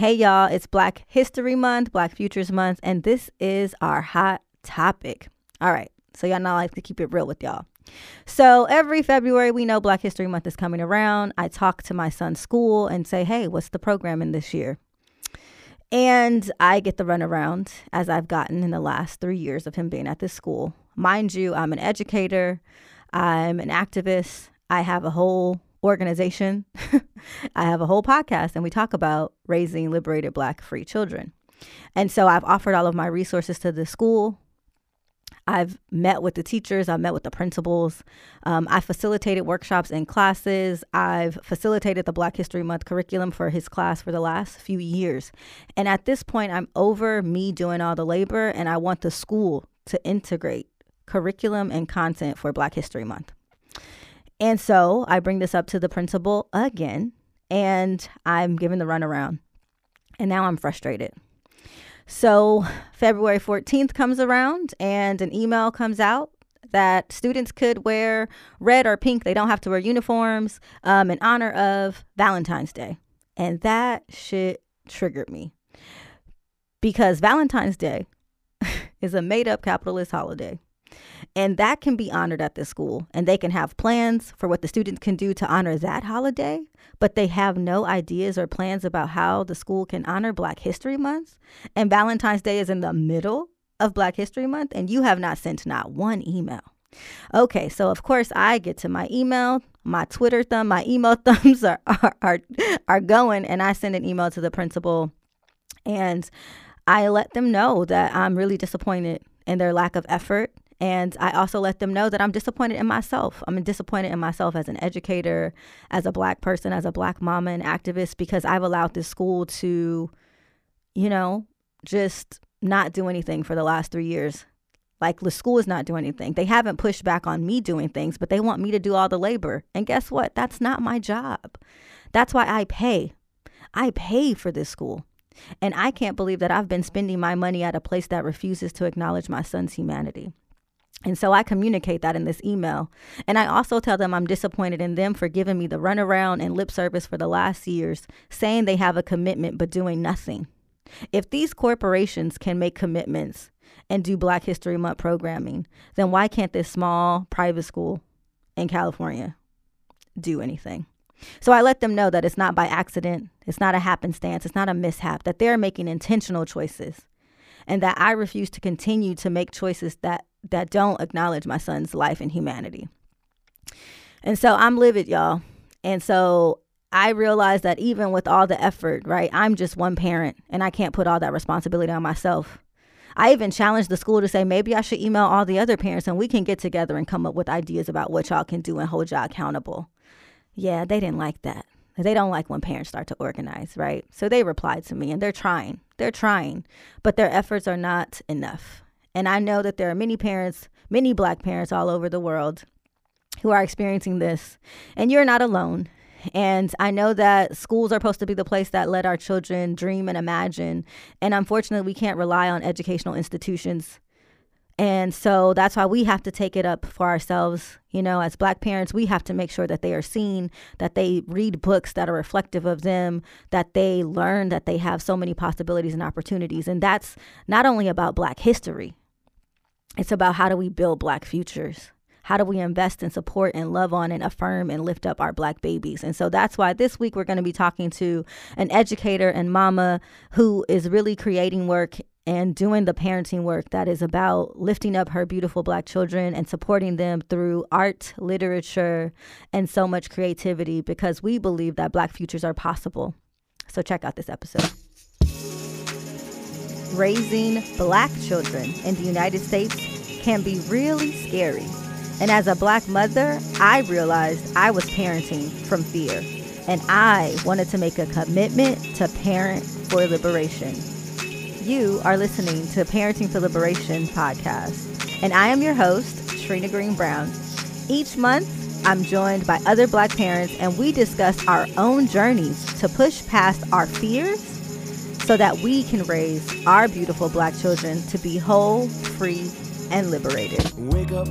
Hey, y'all, it's Black History Month, Black Futures Month, and this is our hot topic. All right, so y'all know I like to keep it real with y'all. So every February, we know Black History Month is coming around. I talk to my son's school and say, hey, what's the programming this year? And I get the runaround as I've gotten in the last three years of him being at this school. Mind you, I'm an educator, I'm an activist, I have a whole organization. I have a whole podcast and we talk about raising liberated black free children. And so I've offered all of my resources to the school. I've met with the teachers, I've met with the principals. Um, I facilitated workshops and classes. I've facilitated the Black History Month curriculum for his class for the last few years. And at this point, I'm over me doing all the labor, and I want the school to integrate curriculum and content for Black History Month. And so I bring this up to the principal again, and I'm given the runaround. And now I'm frustrated. So February 14th comes around, and an email comes out that students could wear red or pink. They don't have to wear uniforms um, in honor of Valentine's Day. And that shit triggered me because Valentine's Day is a made up capitalist holiday. And that can be honored at the school. And they can have plans for what the students can do to honor that holiday, but they have no ideas or plans about how the school can honor Black History Month. And Valentine's Day is in the middle of Black History Month, and you have not sent not one email. Okay, so of course I get to my email, my Twitter thumb, my email thumbs are, are are are going, and I send an email to the principal, and I let them know that I'm really disappointed in their lack of effort and I also let them know that I'm disappointed in myself. I'm disappointed in myself as an educator, as a black person, as a black mama and activist, because I've allowed this school to, you know, just not do anything for the last three years. Like the school is not doing anything. They haven't pushed back on me doing things, but they want me to do all the labor. And guess what? That's not my job. That's why I pay. I pay for this school. And I can't believe that I've been spending my money at a place that refuses to acknowledge my son's humanity. And so I communicate that in this email. And I also tell them I'm disappointed in them for giving me the runaround and lip service for the last years, saying they have a commitment but doing nothing. If these corporations can make commitments and do Black History Month programming, then why can't this small private school in California do anything? So I let them know that it's not by accident, it's not a happenstance, it's not a mishap, that they're making intentional choices, and that I refuse to continue to make choices that that don't acknowledge my son's life and humanity. And so I'm livid, y'all. And so I realize that even with all the effort, right, I'm just one parent and I can't put all that responsibility on myself. I even challenged the school to say maybe I should email all the other parents and we can get together and come up with ideas about what y'all can do and hold y'all accountable. Yeah, they didn't like that. They don't like when parents start to organize, right? So they replied to me and they're trying. They're trying, but their efforts are not enough. And I know that there are many parents, many black parents all over the world who are experiencing this. And you're not alone. And I know that schools are supposed to be the place that let our children dream and imagine. And unfortunately, we can't rely on educational institutions. And so that's why we have to take it up for ourselves. You know, as black parents, we have to make sure that they are seen, that they read books that are reflective of them, that they learn that they have so many possibilities and opportunities. And that's not only about black history, it's about how do we build black futures? How do we invest and support and love on and affirm and lift up our black babies? And so that's why this week we're going to be talking to an educator and mama who is really creating work and doing the parenting work that is about lifting up her beautiful black children and supporting them through art, literature, and so much creativity because we believe that black futures are possible. So check out this episode raising black children in the United States can be really scary. And as a black mother, I realized I was parenting from fear. And I wanted to make a commitment to parent for liberation. You are listening to Parenting for Liberation podcast. And I am your host, Trina Greene Brown. Each month, I'm joined by other black parents, and we discuss our own journeys to push past our fears so that we can raise our beautiful black children to be whole, free, and liberated.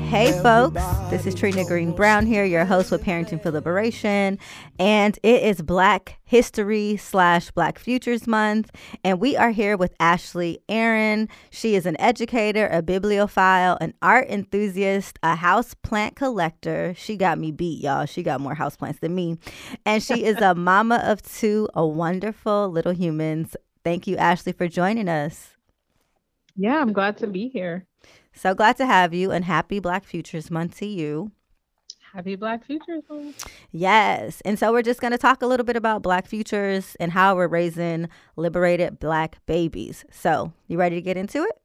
Hey, folks, this is Trina Greene Brown here, your host with Parenting for Liberation, and it is Black History slash Black Futures Month, and we are here with Ashley Aaron. She is an educator, a bibliophile, an art enthusiast, a house plant collector. She got me beat, y'all. She got more house plants than me, and she is a mama of two, a wonderful little humans. Thank you, Ashley, for joining us. Yeah, I'm glad to be here. So glad to have you and happy Black Futures Month to you. Happy Black Futures Month. Yes. And so we're just going to talk a little bit about Black Futures and how we're raising liberated Black babies. So, you ready to get into it?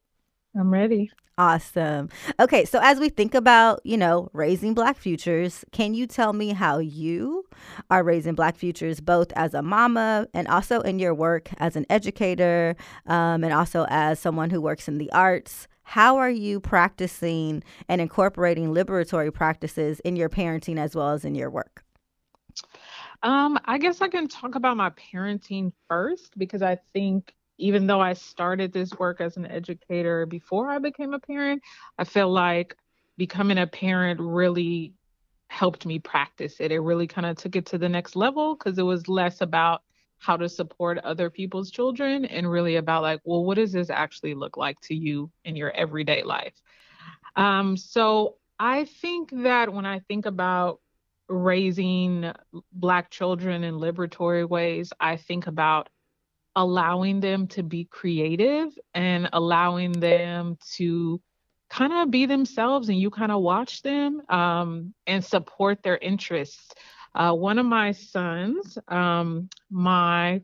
I'm ready. Awesome. Okay, so as we think about, you know, raising Black futures, can you tell me how you are raising Black futures, both as a mama and also in your work as an educator um, and also as someone who works in the arts? How are you practicing and incorporating liberatory practices in your parenting as well as in your work? Um, I guess I can talk about my parenting first because I think even though I started this work as an educator before I became a parent, I feel like becoming a parent really helped me practice it. It really kind of took it to the next level because it was less about how to support other people's children and really about like well what does this actually look like to you in your everyday life um, so i think that when i think about raising black children in liberatory ways i think about allowing them to be creative and allowing them to kind of be themselves and you kind of watch them um, and support their interests uh, one of my sons, um, my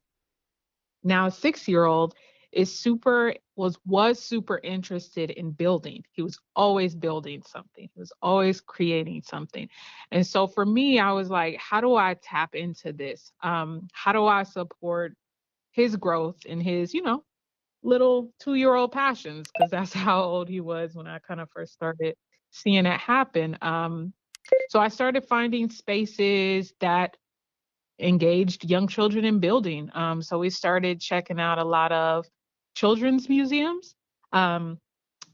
now six year old, is super was was super interested in building. He was always building something. He was always creating something. And so for me, I was like, how do I tap into this? Um, how do I support his growth in his, you know, little two-year-old passions? Because that's how old he was when I kind of first started seeing it happen. Um, so I started finding spaces that engaged young children in building. Um, so we started checking out a lot of children's museums. Um,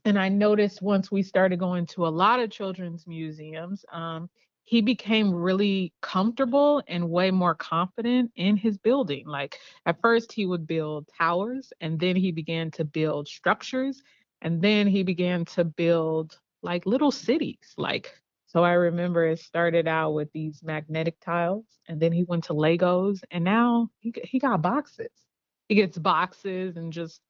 and I noticed once we started going to a lot of children's museums, um, he became really comfortable and way more confident in his building. Like at first, he would build towers, and then he began to build structures, and then he began to build like little cities, like so I remember it started out with these magnetic tiles, and then he went to Legos, and now he he got boxes. He gets boxes and just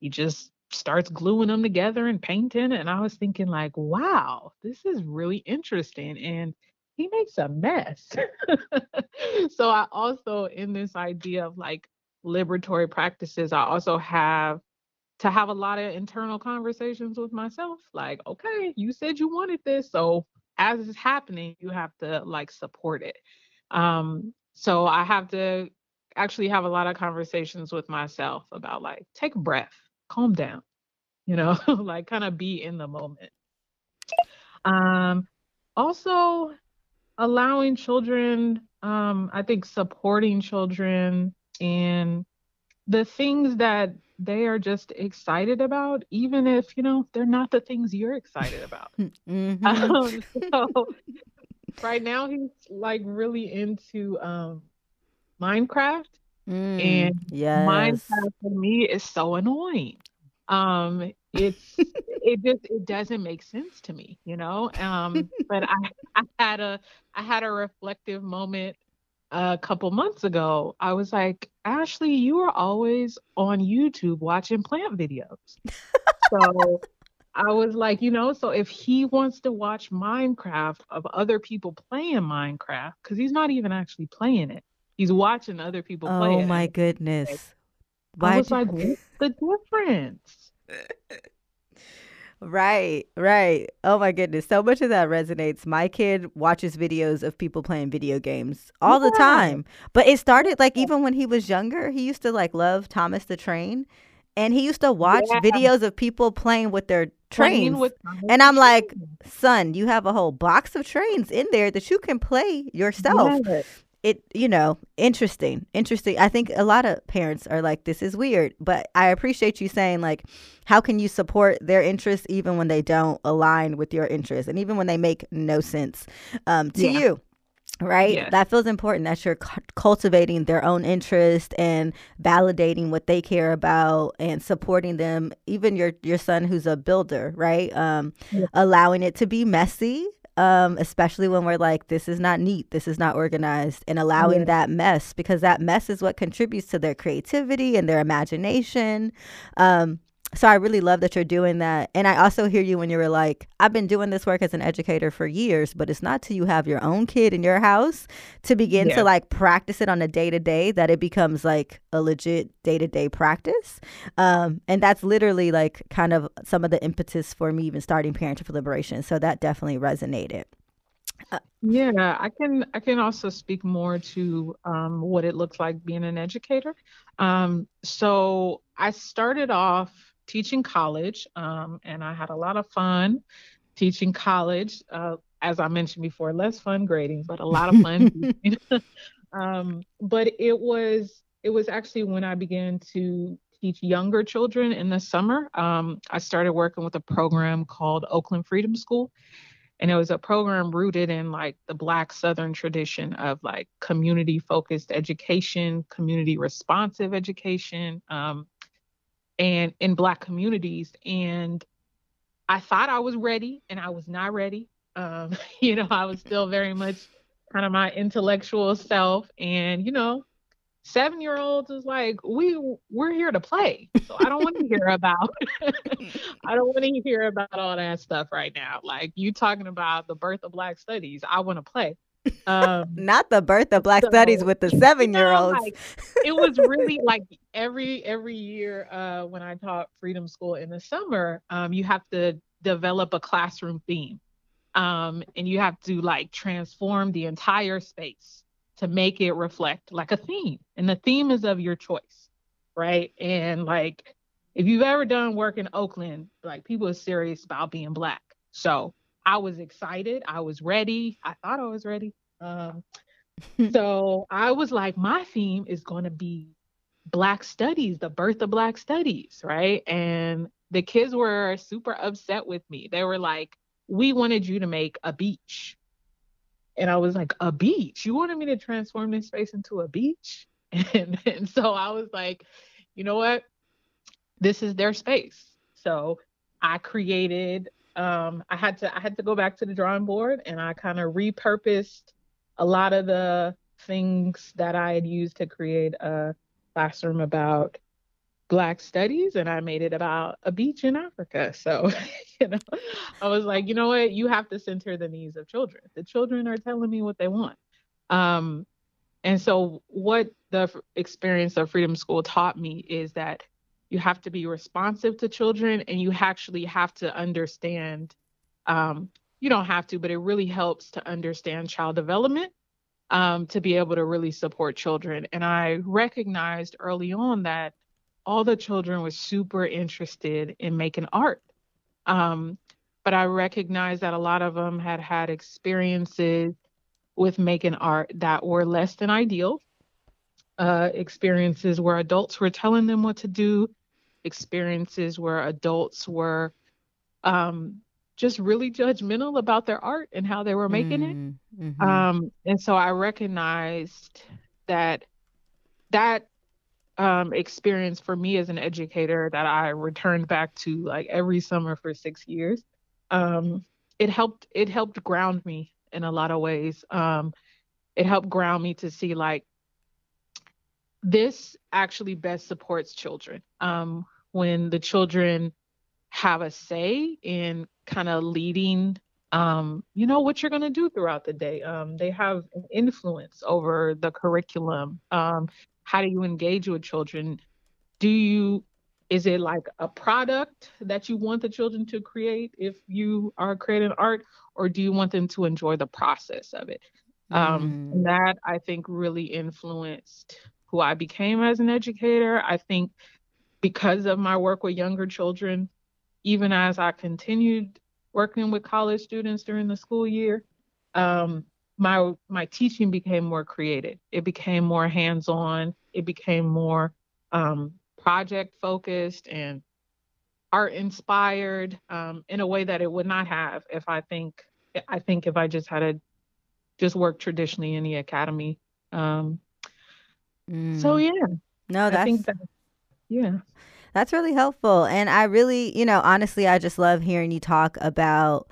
he just starts gluing them together and painting. And I was thinking like, wow, this is really interesting. And he makes a mess. so I also in this idea of like liberatory practices, I also have to have a lot of internal conversations with myself like okay you said you wanted this so as it's happening you have to like support it um so i have to actually have a lot of conversations with myself about like take a breath calm down you know like kind of be in the moment um also allowing children um i think supporting children in the things that they are just excited about, even if, you know, they're not the things you're excited about. mm-hmm. um, so right now he's like really into um, Minecraft. Mm, and yes. Minecraft for me is so annoying. Um, it's it just it doesn't make sense to me, you know. Um, but I I had a I had a reflective moment a couple months ago, I was like, Ashley, you are always on YouTube watching plant videos. so I was like, you know, so if he wants to watch Minecraft of other people playing Minecraft, because he's not even actually playing it, he's watching other people oh, play. Oh my goodness. Why I was like, what's the difference? Right, right. Oh my goodness. So much of that resonates. My kid watches videos of people playing video games all yeah. the time. But it started like even when he was younger, he used to like love Thomas the Train. And he used to watch yeah. videos of people playing with their trains. With and I'm like, son, you have a whole box of trains in there that you can play yourself. Yes. It you know interesting interesting i think a lot of parents are like this is weird but i appreciate you saying like how can you support their interests even when they don't align with your interests and even when they make no sense um, to yeah. you right yeah. that feels important that you're cu- cultivating their own interest and validating what they care about and supporting them even your your son who's a builder right um, yeah. allowing it to be messy um, especially when we're like, this is not neat, this is not organized, and allowing yeah. that mess because that mess is what contributes to their creativity and their imagination. Um, so I really love that you're doing that. And I also hear you when you were like, I've been doing this work as an educator for years, but it's not till you have your own kid in your house to begin yeah. to like practice it on a day to day that it becomes like a legit day to day practice. Um, and that's literally like kind of some of the impetus for me even starting Parenting for Liberation. So that definitely resonated. Uh, yeah, I can I can also speak more to um, what it looks like being an educator. Um, so I started off teaching college, um, and I had a lot of fun teaching college. Uh, as I mentioned before, less fun grading, but a lot of fun. um, but it was it was actually when I began to teach younger children in the summer. Um, I started working with a program called Oakland Freedom School. And it was a program rooted in like the Black Southern tradition of like community focused education, community responsive education. Um, and in black communities and i thought i was ready and i was not ready. Um, you know i was still very much kind of my intellectual self and you know seven year olds is like we we're here to play so i don't want to hear about i don't want to hear about all that stuff right now. Like you talking about the birth of black studies i want to play um, Not the birth of Black so, Studies with the seven year olds. like, it was really like every every year uh, when I taught Freedom School in the summer, um, you have to develop a classroom theme, um, and you have to like transform the entire space to make it reflect like a theme, and the theme is of your choice, right? And like if you've ever done work in Oakland, like people are serious about being black, so I was excited. I was ready. I thought I was ready. Um, so I was like, my theme is going to be Black studies, the birth of Black studies, right? And the kids were super upset with me. They were like, we wanted you to make a beach. And I was like, a beach? You wanted me to transform this space into a beach? And, and so I was like, you know what? This is their space. So I created um, I had to I had to go back to the drawing board and I kind of repurposed a lot of the things that I had used to create a classroom about black studies and I made it about a beach in Africa. So, you know, I was like, you know what, you have to center the needs of children. The children are telling me what they want. Um, and so what the experience of Freedom School taught me is that you have to be responsive to children and you actually have to understand um, you don't have to but it really helps to understand child development um, to be able to really support children. And i recognized early on that all the children were super interested in making art. Um, but i recognized that a lot of them had had experiences with making art that were less than ideal uh, experiences where adults were telling them what to do, experiences where adults were um, just really judgmental about their art and how they were making mm, it. Mm-hmm. Um, and so I recognized that that um, experience for me as an educator that I returned back to like every summer for six years. Um, it helped. It helped ground me in a lot of ways. Um, it helped ground me to see like this actually best supports children um, when the children have a say in kind of leading um, you know what you're going to do throughout the day. Um, they have an influence over the curriculum. Um, how do you engage with children? Do you is it like a product that you want the children to create if you are creating art or do you want them to enjoy the process of it? Um, mm. that i think really influenced who I became as an educator. I think because of my work with younger children, even as I continued working with college students during the school year, um, my my teaching became more creative. It became more hands-on. It became more um, project focused and art inspired um, in a way that it would not have if I think I think if I just had a just worked traditionally in the academy. Um, mm. So yeah, no, that's that, yeah. That's really helpful. And I really, you know, honestly, I just love hearing you talk about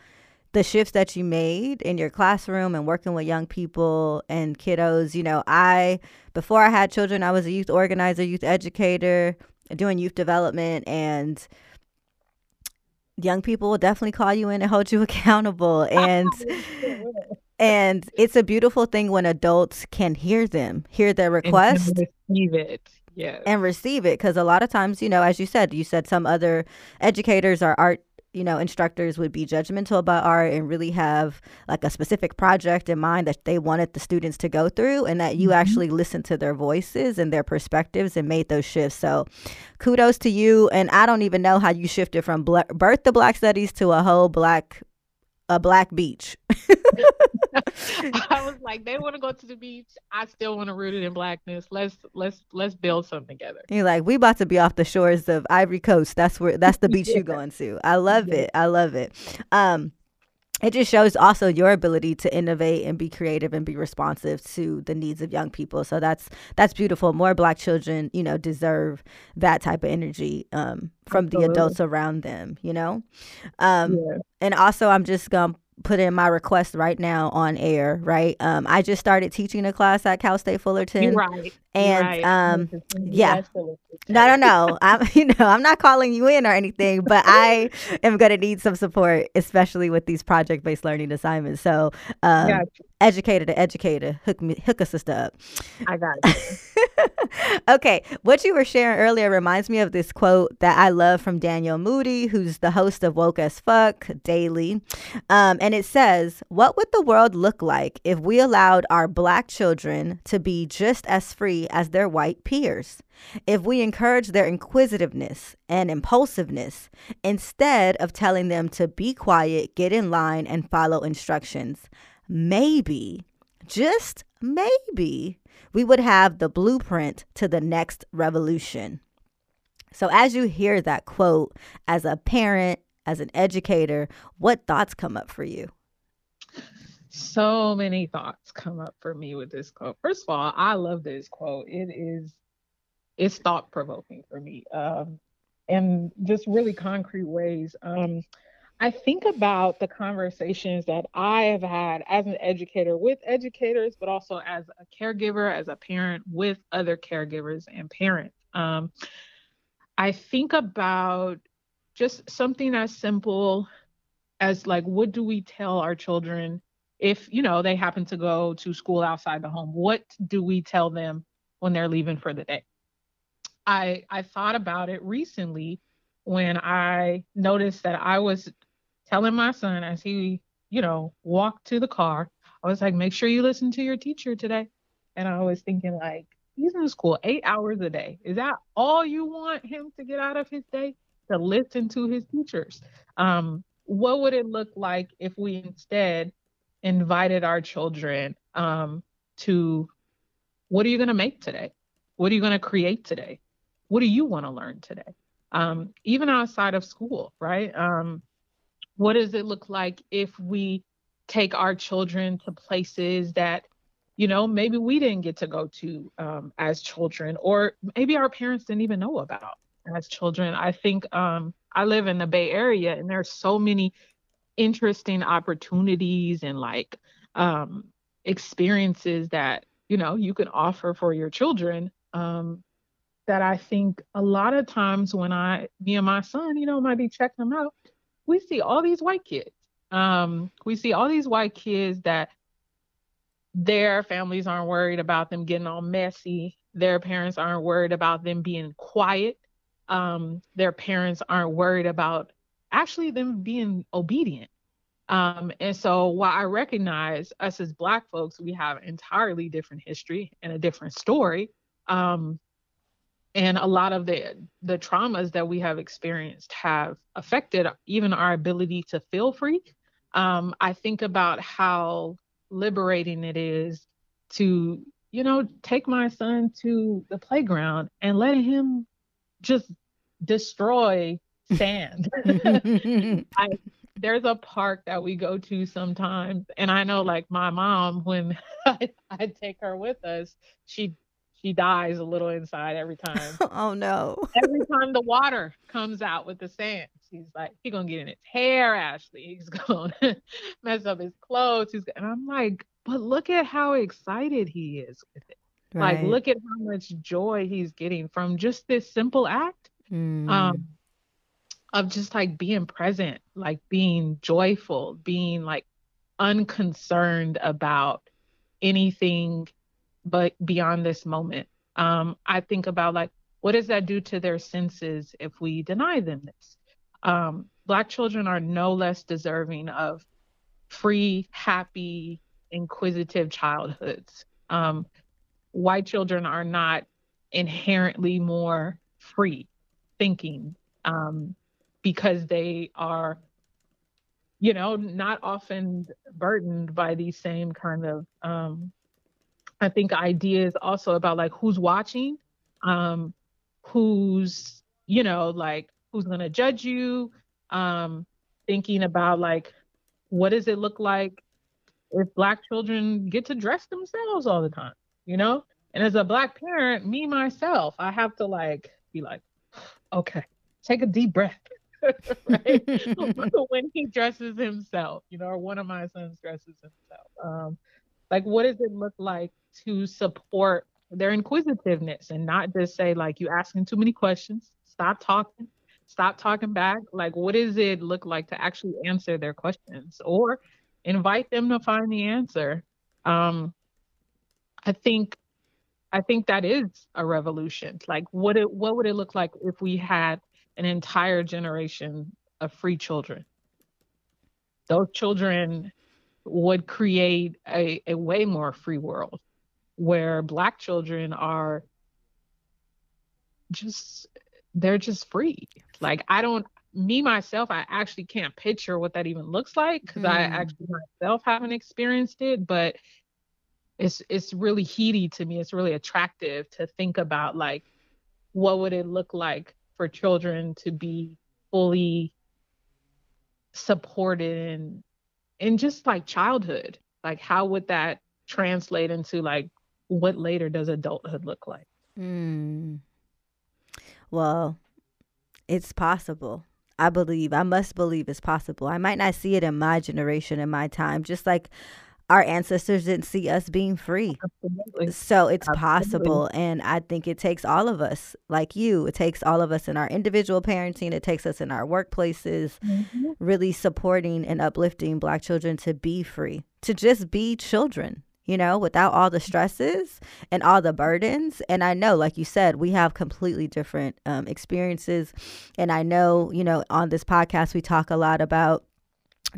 the shifts that you made in your classroom and working with young people and kiddos. You know, I, before I had children, I was a youth organizer, youth educator, doing youth development, and young people will definitely call you in and hold you accountable. And, and it's a beautiful thing when adults can hear them, hear their request. And receive it. Yeah. And receive it. Because a lot of times, you know, as you said, you said some other educators or art you know, instructors would be judgmental about art and really have like a specific project in mind that they wanted the students to go through, and that you mm-hmm. actually listened to their voices and their perspectives and made those shifts. So, kudos to you. And I don't even know how you shifted from birth to Black Studies to a whole Black a black beach. I was like, they want to go to the beach. I still want to root it in blackness. Let's let's let's build something together. You're like, we about to be off the shores of Ivory Coast. That's where that's the beach yeah. you're going to. I love yeah. it. I love it. Um, it just shows also your ability to innovate and be creative and be responsive to the needs of young people so that's that's beautiful more black children you know deserve that type of energy um, from Absolutely. the adults around them you know um, yeah. and also i'm just gonna put in my request right now on air, right? Um, I just started teaching a class at Cal State Fullerton. You're right. And right. um, yeah, no, no, no. I'm, you know, I'm not calling you in or anything, but I am going to need some support, especially with these project-based learning assignments. So, um, gotcha. educator to educator, hook me, hook a sister up. I got it. okay, what you were sharing earlier reminds me of this quote that I love from Danielle Moodie, who's the host of Woke as Fuck Daily, um, and it says, "What would the world look like if we allowed our Black children to be just as free?" as their white peers. If we encourage their inquisitiveness and impulsiveness instead of telling them to be quiet, get in line, and follow instructions, maybe, just maybe, we would have the blueprint to the next revolution. So, as you hear that quote, as a parent, as an educator, what thoughts come up for you? so many thoughts come up for me with this quote. First of all, I love this quote. It is it's thought provoking for me. Um, in just really concrete ways. Um, I think about the conversations that I have had as an educator with educators, but also as a caregiver, as a parent with other caregivers and parents. Um, I think about just something as simple as like, what do we tell our children if you know they happen to go to school outside the home? What do we tell them when they're leaving for the day? I i thought about it recently when i noticed that i was telling my son as he you know walked to the car i was like make sure you listen to your teacher today. And i was thinking like he's in school eight hours a day. Is that all you want him to get out of his day to listen to his teachers um, what would it look like if we instead invited our children um, to what are you going to make today? What are you going to create today? What do you want to learn today? Um, even outside of school, right? Um, what does it look like if we take our children to places that, you know, maybe we didn't get to go to um, as children, or maybe our parents didn't even know about as children? I think um, I live in the Bay Area, and there's so many interesting opportunities and like um, experiences that you know you can offer for your children um, that I think a lot of times when I me and my son you know might be checking them out we see all these white kids. Um, we see all these white kids that their families aren't worried about them getting all messy. Their parents aren't worried about them being quiet um, their parents aren't worried about actually them being obedient. Um, and so while I recognize us as Black folks, we have entirely different history and a different story. Um, and a lot of the the traumas that we have experienced have affected even our ability to feel free. Um, I think about how liberating it is to, you know, take my son to the playground and let him just destroy sand. I, there's a park that we go to sometimes, and I know like my mom, when I, I take her with us, she she dies a little inside every time. oh no. every time the water comes out with the sand, she's like, he's gonna get in his hair, Ashley. He's gonna mess up his clothes. He's and I'm like, but look at how excited he is with it. Right. Like, look at how much joy he's getting from just this simple act. Mm. Um, of just like being present, like being joyful, being like unconcerned about anything but beyond this moment. Um, I think about like, what does that do to their senses if we deny them this? Um, Black children are no less deserving of free, happy, inquisitive childhoods. Um, white children are not inherently more free thinking, um, because they are you know not often burdened by these same kind of um i think ideas also about like who's watching um who's you know like who's going to judge you um thinking about like what does it look like if black children get to dress themselves all the time you know and as a black parent me myself i have to like be like okay take a deep breath right? when he dresses himself, you know, or one of my sons dresses himself. Um, like, what does it look like to support their inquisitiveness and not just say, like, you asking too many questions, stop talking, stop talking back. Like, what does it look like to actually answer their questions or invite them to find the answer? Um, I think I think that is a revolution. Like what it what would it look like if we had an entire generation of free children. Those children would create a, a way more free world where Black children are just, they're just free. Like, I don't, me myself, I actually can't picture what that even looks like because mm. I actually myself haven't experienced it, but it's it's really heady to me. It's really attractive to think about like what would it look like for children to be fully supported in in just like childhood like how would that translate into like what later does adulthood look like mm. well it's possible i believe i must believe it's possible i might not see it in my generation in my time just like our ancestors didn't see us being free. Absolutely. So it's Absolutely. possible. And I think it takes all of us, like you, it takes all of us in our individual parenting, it takes us in our workplaces, mm-hmm. really supporting and uplifting Black children to be free, to just be children. You know, without all the stresses and all the burdens. And I know, like you said, we have completely different um, experiences. And I know, you know, on this podcast, we talk a lot about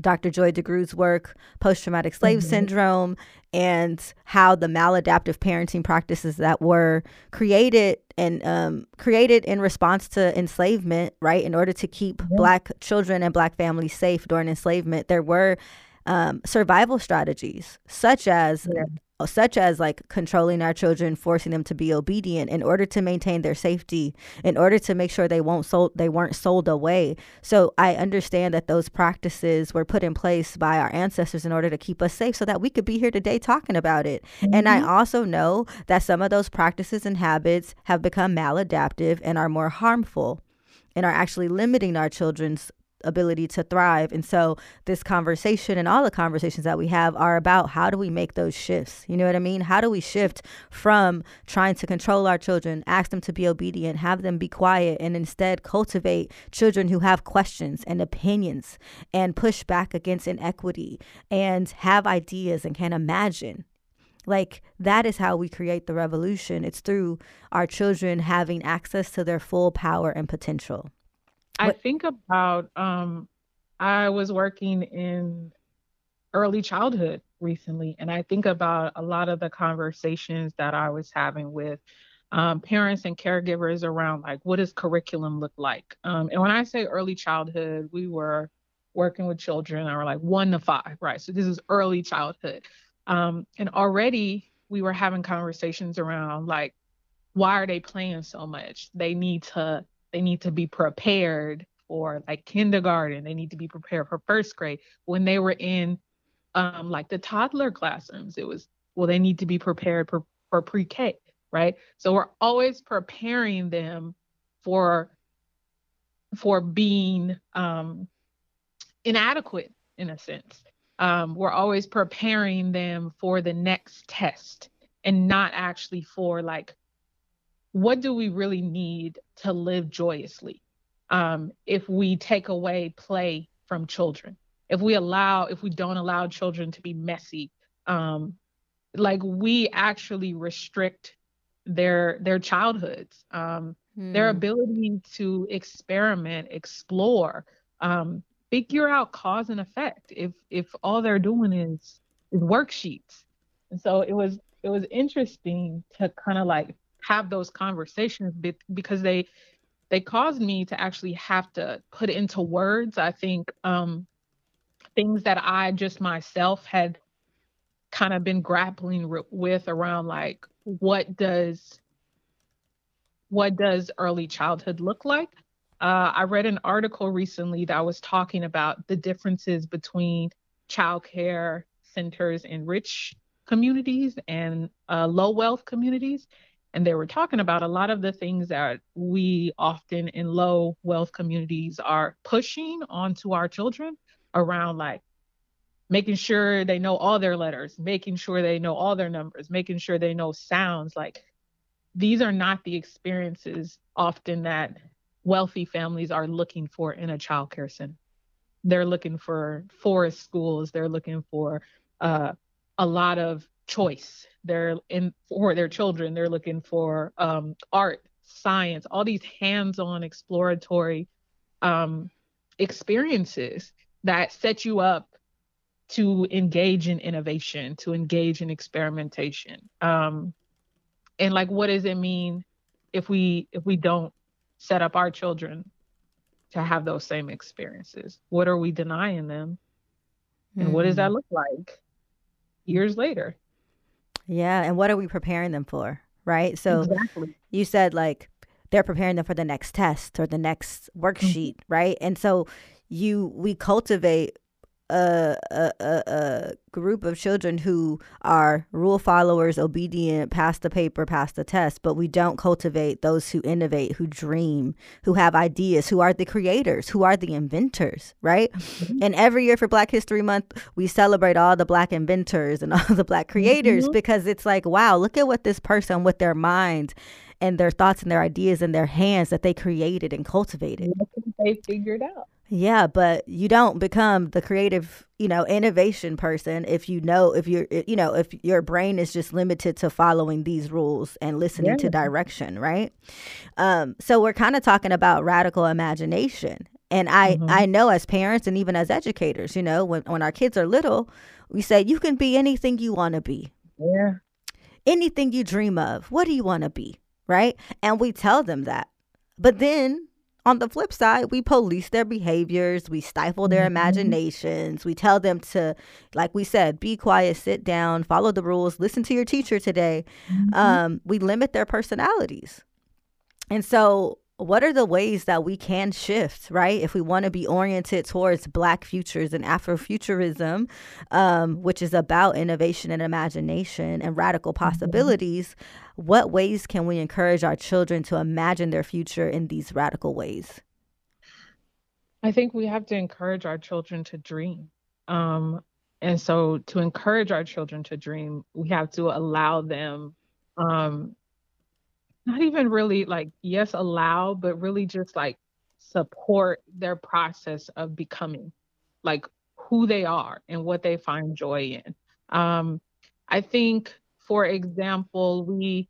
Dr. Joy DeGruy's work, post traumatic slave mm-hmm. syndrome, and how the maladaptive parenting practices that were created and um, created in response to enslavement, right, in order to keep yeah. Black children and Black families safe during enslavement, there were um, survival strategies such as yeah such as like controlling our children, forcing them to be obedient in order to maintain their safety, in order to make sure they won't sold they weren't sold away. So I understand that those practices were put in place by our ancestors in order to keep us safe so that we could be here today talking about it. Mm-hmm. And I mm-hmm. also know that some of those practices and habits have become maladaptive and are more harmful and are actually limiting our children's ability to thrive. And so this conversation and all the conversations that we have are about how do we make those shifts? You know what I mean? How do we shift from trying to control our children, ask them to be obedient, have them be quiet, and instead cultivate children who have questions and opinions and push back against inequity and have ideas and can imagine like that is how we create the revolution. It's through our children having access to their full power and potential. I think about um I was working in early childhood recently and I think about a lot of the conversations that I was having with um, parents and caregivers around like what does curriculum look like? Um, and when I say early childhood we were working with children that were like one to five right? So this is early childhood. Um, and already we were having conversations around like, why are they playing so much? They need to they need to be prepared for like kindergarten. They need to be prepared for first grade. When they were in um, like the toddler classrooms, it was well, they need to be prepared for, for pre-K, right? So we're always preparing them for for being um, inadequate in a sense. Um, we're always preparing them for the next test and not actually for like what do we really need to live joyously um, if we take away play from children if we allow if we don't allow children to be messy um, like we actually restrict their their childhoods um, their hmm. ability to experiment explore um, figure out cause and effect if if all they're doing is is worksheets and so it was it was interesting to kind of like have those conversations because they they caused me to actually have to put into words i think um things that i just myself had kind of been grappling re- with around like what does what does early childhood look like uh, I read an article recently that was talking about the differences between childcare centers in rich communities and uh, low wealth communities. And they were talking about a lot of the things that we often in low wealth communities are pushing onto our children around like making sure they know all their letters, making sure they know all their numbers, making sure they know sounds. Like these are not the experiences often that wealthy families are looking for in a child care center. They're looking for forest schools. They're looking for uh, a lot of choice. They're in for their children. They're looking for um, art, science, all these hands-on exploratory um, experiences that set you up to engage in innovation, to engage in experimentation. Um, and like, what does it mean if we if we don't set up our children to have those same experiences? What are we denying them? And mm. what does that hmm. look like years later? Yeah. And what are we preparing them for? Right. So exactly. you said like they're preparing them for the next test or the next worksheet. Mm-hmm. Right. And so you, we cultivate a, a, a, group of children who are rule followers, obedient, pass the paper, pass the test, but we don't cultivate those who innovate, who dream, who have ideas, who are the creators, who are the inventors, right? Mm-hmm. And every year for Black History Month, we celebrate all the Black inventors and all the Black creators mm-hmm. because it's like, wow, look at what this person with their minds and their thoughts and their ideas and their hands that they created and cultivated. They figured out. Yeah, but you don't become the creative, you know, innovation person if you know if you're you know, if your brain is just limited to following these rules and listening yeah. to direction, right? Um so we're kind of talking about radical imagination. And I mm-hmm. I know as parents and even as educators, you know, when when our kids are little, we say you can be anything you want to be. Yeah. Anything you dream of. What do you want to be? Right? And we tell them that. But then on the flip side, we police their behaviors, we stifle their mm-hmm. imaginations, we tell them to, like we said, be quiet, sit down, follow the rules, listen to your teacher today. Mm-hmm. Um, we limit their personalities. And so what are the ways that we can shift, right? If we want to be oriented towards Black futures and Afrofuturism, um, which is about innovation and imagination and radical mm-hmm. possibilities, mm-hmm. what ways can we encourage our children to imagine their future in these radical ways? I think we have to encourage our children to dream. Um, and so, to encourage our children to dream, we have to allow them um, not even really like yes allow but really just like support their process of becoming like who they are and what they find joy in. Um i think for example we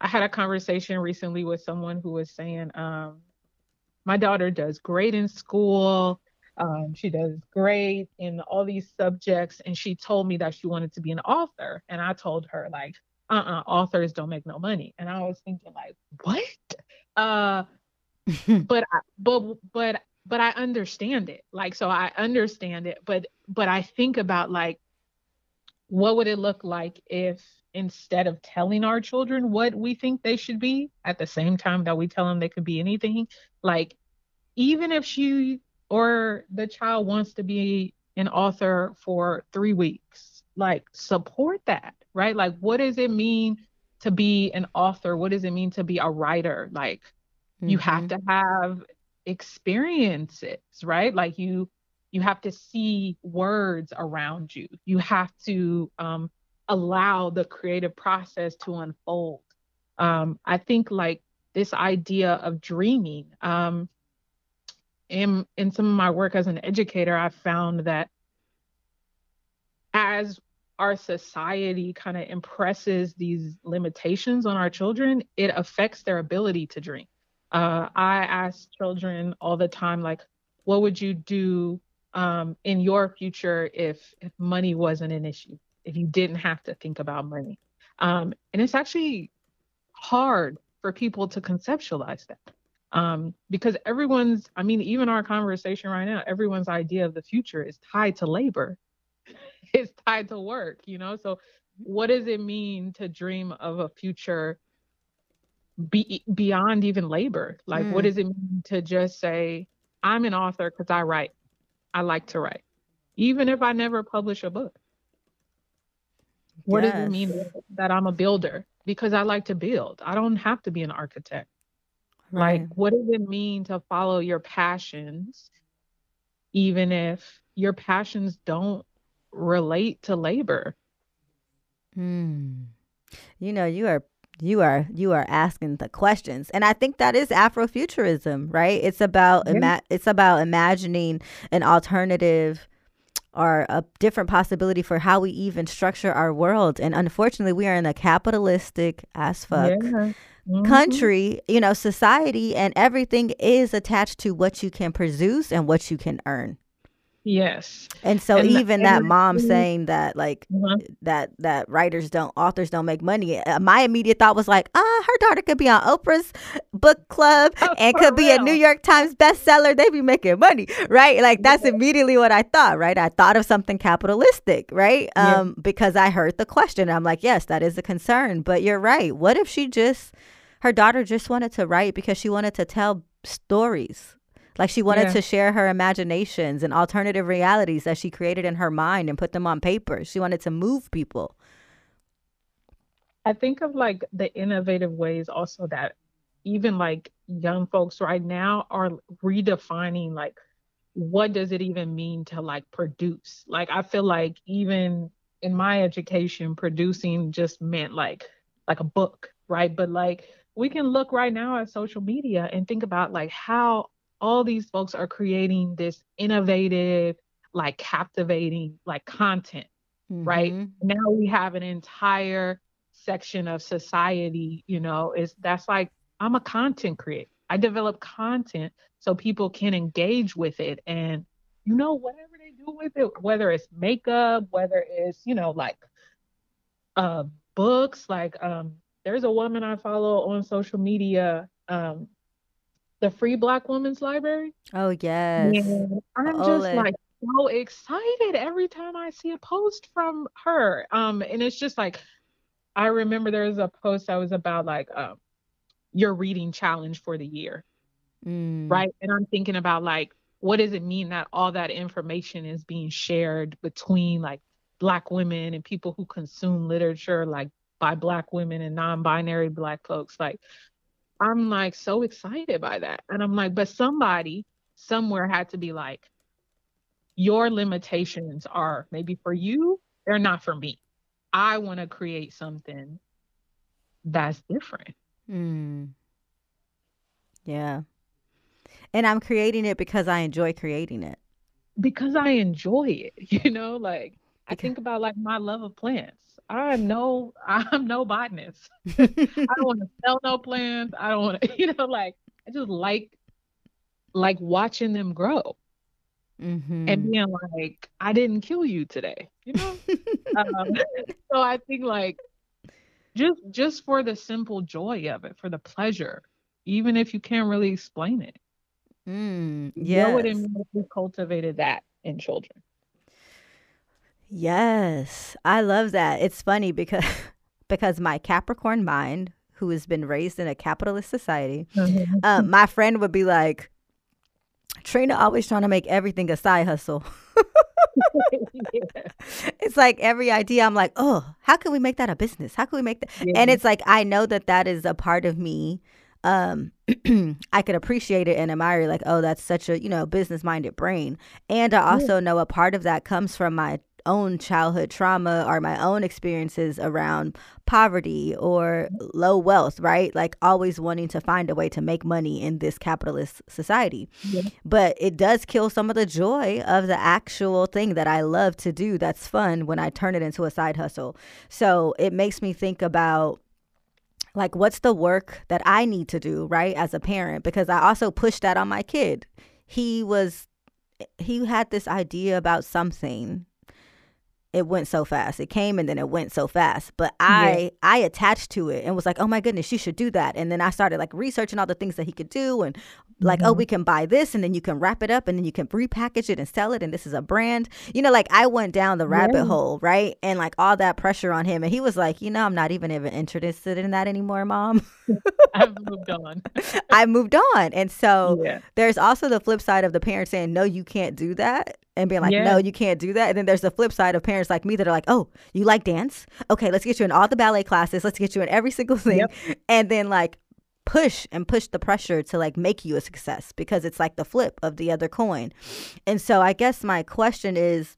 i had a conversation recently with someone who was saying um my daughter does great in school um, she does great in all these subjects and she told me that she wanted to be an author and i told her like uh-uh, authors don't make no money. And I was thinking like, what? Uh, but I, but but but I understand it. Like so I understand it, but but I think about like what would it look like if instead of telling our children what we think they should be at the same time that we tell them they could be anything, like even if she or the child wants to be an author for three weeks, like support that, right? Like, what does it mean to be an author? What does it mean to be a writer? Like, mm-hmm. you have mm-hmm. to have experiences, right? Like, you you have to see words around you. You have to um, allow the creative process to unfold. Um, I think like this idea of dreaming. Um, in in some of my work as an educator, I've found that as our society kind of impresses these limitations on our children, it affects their ability to dream. Uh, I ask children all the time, like, what would you do um, in your future if, if money wasn't an issue, if you didn't have to think about money? Um, and it's actually hard for people to conceptualize that um, because everyone's, I mean, even our conversation right now, everyone's idea of the future is tied to labor, it's tied to work, you know? So, what does it mean to dream of a future be, beyond even labor? Like, mm. what does it mean to just say, I'm an author because I write? I like to write, even if I never publish a book. What yes. does it mean that I'm a builder? Because I like to build. I don't have to be an architect. Right. Like, what does it mean to follow your passions, even if your passions don't relate to labor? Hmm. You know, you are you are you are asking the questions and i think that is afrofuturism right it's about yeah. ima- it's about imagining an alternative or a different possibility for how we even structure our world and unfortunately we are in a capitalistic as fuck yeah mm-hmm. country, you know, society and everything is attached to what you can produce and what you can earn. Yes. And so and even that mom saying that like mm-hmm. that that writers don't authors don't make money. Uh, my immediate thought was like, "Ah, her daughter could be on Oprah's book club oh, and could be a New York Times bestseller. They'd be making money." Right? Like that's yeah. immediately what I thought, right? I thought of something capitalistic, right? Um yeah. because I heard the question. I'm like, "Yes, that is a concern." But you're right. What if she just her daughter just wanted to write because she wanted to tell stories. Like she wanted yeah. to share her imaginations and alternative realities that she created in her mind and put them on paper. She wanted to move people. I think of like the innovative ways also that even like young folks right now are redefining like what does it even mean to like produce? Like I feel like even in my education producing just meant like like a book, right? But like we can look right now at social media and think about like how all these folks are creating this innovative, like captivating, like content, mm-hmm. right? Now we have an entire section of society, you know, is that's like I'm a content creator. I develop content so people can engage with it and you know whatever they do with it, whether it's makeup, whether it's, you know, like uh books, like um there's a woman I follow on social media, um, the Free Black Women's Library. Oh yes. And I'm just like so excited every time I see a post from her. Um, and it's just like I remember there was a post that was about like um your reading challenge for the year. Mm. Right. And I'm thinking about like what does it mean that all that information is being shared between like black women and people who consume literature like by black women and non-binary black folks like i'm like so excited by that. And i'm like but somebody somewhere had to be like your limitations are maybe for you they're not for me. I want to create something that's different. Mm. yeah. And i'm creating it because i enjoy creating it. Because i enjoy it you know like I think about like my love of plants. I'm no, I'm no botanist. I don't want to sell no plants. I don't want to, you know, like I just like like watching them grow mm-hmm. and being like, I didn't kill you today, you know. um, so I think like just just for the simple joy of it, for the pleasure, even if you can't really explain it. Mm, yeah, what would it mean if we cultivated that in children? Yes, I love that. It's funny because because my Capricorn mind, who has been raised in a capitalist society, Mhm. um, my friend would be like, Trina always trying to make everything a side hustle. Yeah. It's like every idea, I'm like, oh, how can we make that a business? How can we make that? And it's like I know that that is a part of me. Um, I could appreciate it and admire, like, oh, that's such a you know business minded brain. And I Yeah. also know a part of that comes from my own childhood trauma or my own experiences around poverty or low wealth, right? Like always wanting to find a way to make money in this capitalist society Yeah. but it does kill some of the joy of the actual thing that I love to do that's fun when I turn it into a side hustle. So it makes me think about like what's the work that I need to do, right, as a parent because I also push that on my kid. He was he had this idea about something it went so fast. It came and then it went so fast. But Yeah. I I attached to it and was like, "Oh my goodness, you should do that." And then I started like researching all the things that he could do and like, "Oh, Mhm. we can buy this and then you can wrap it up and then you can repackage it and sell it and this is a brand." You know, like I went down the rabbit Yeah. hole, right? And like all that pressure on him and he was like, "You know, I'm not even even interested in that anymore, mom." I've moved on. I moved on. And so Yeah. there's also the flip side of the parents saying, no, you can't do that. And being like, no, you can't do that. And then there's the flip side of parents like me that are like, oh, you like dance? Okay, let's get you in all the ballet classes. Let's get you in every single thing. Yep. And then like push and push the pressure to like make you a success because it's like the flip of the other coin. And so I guess my question is,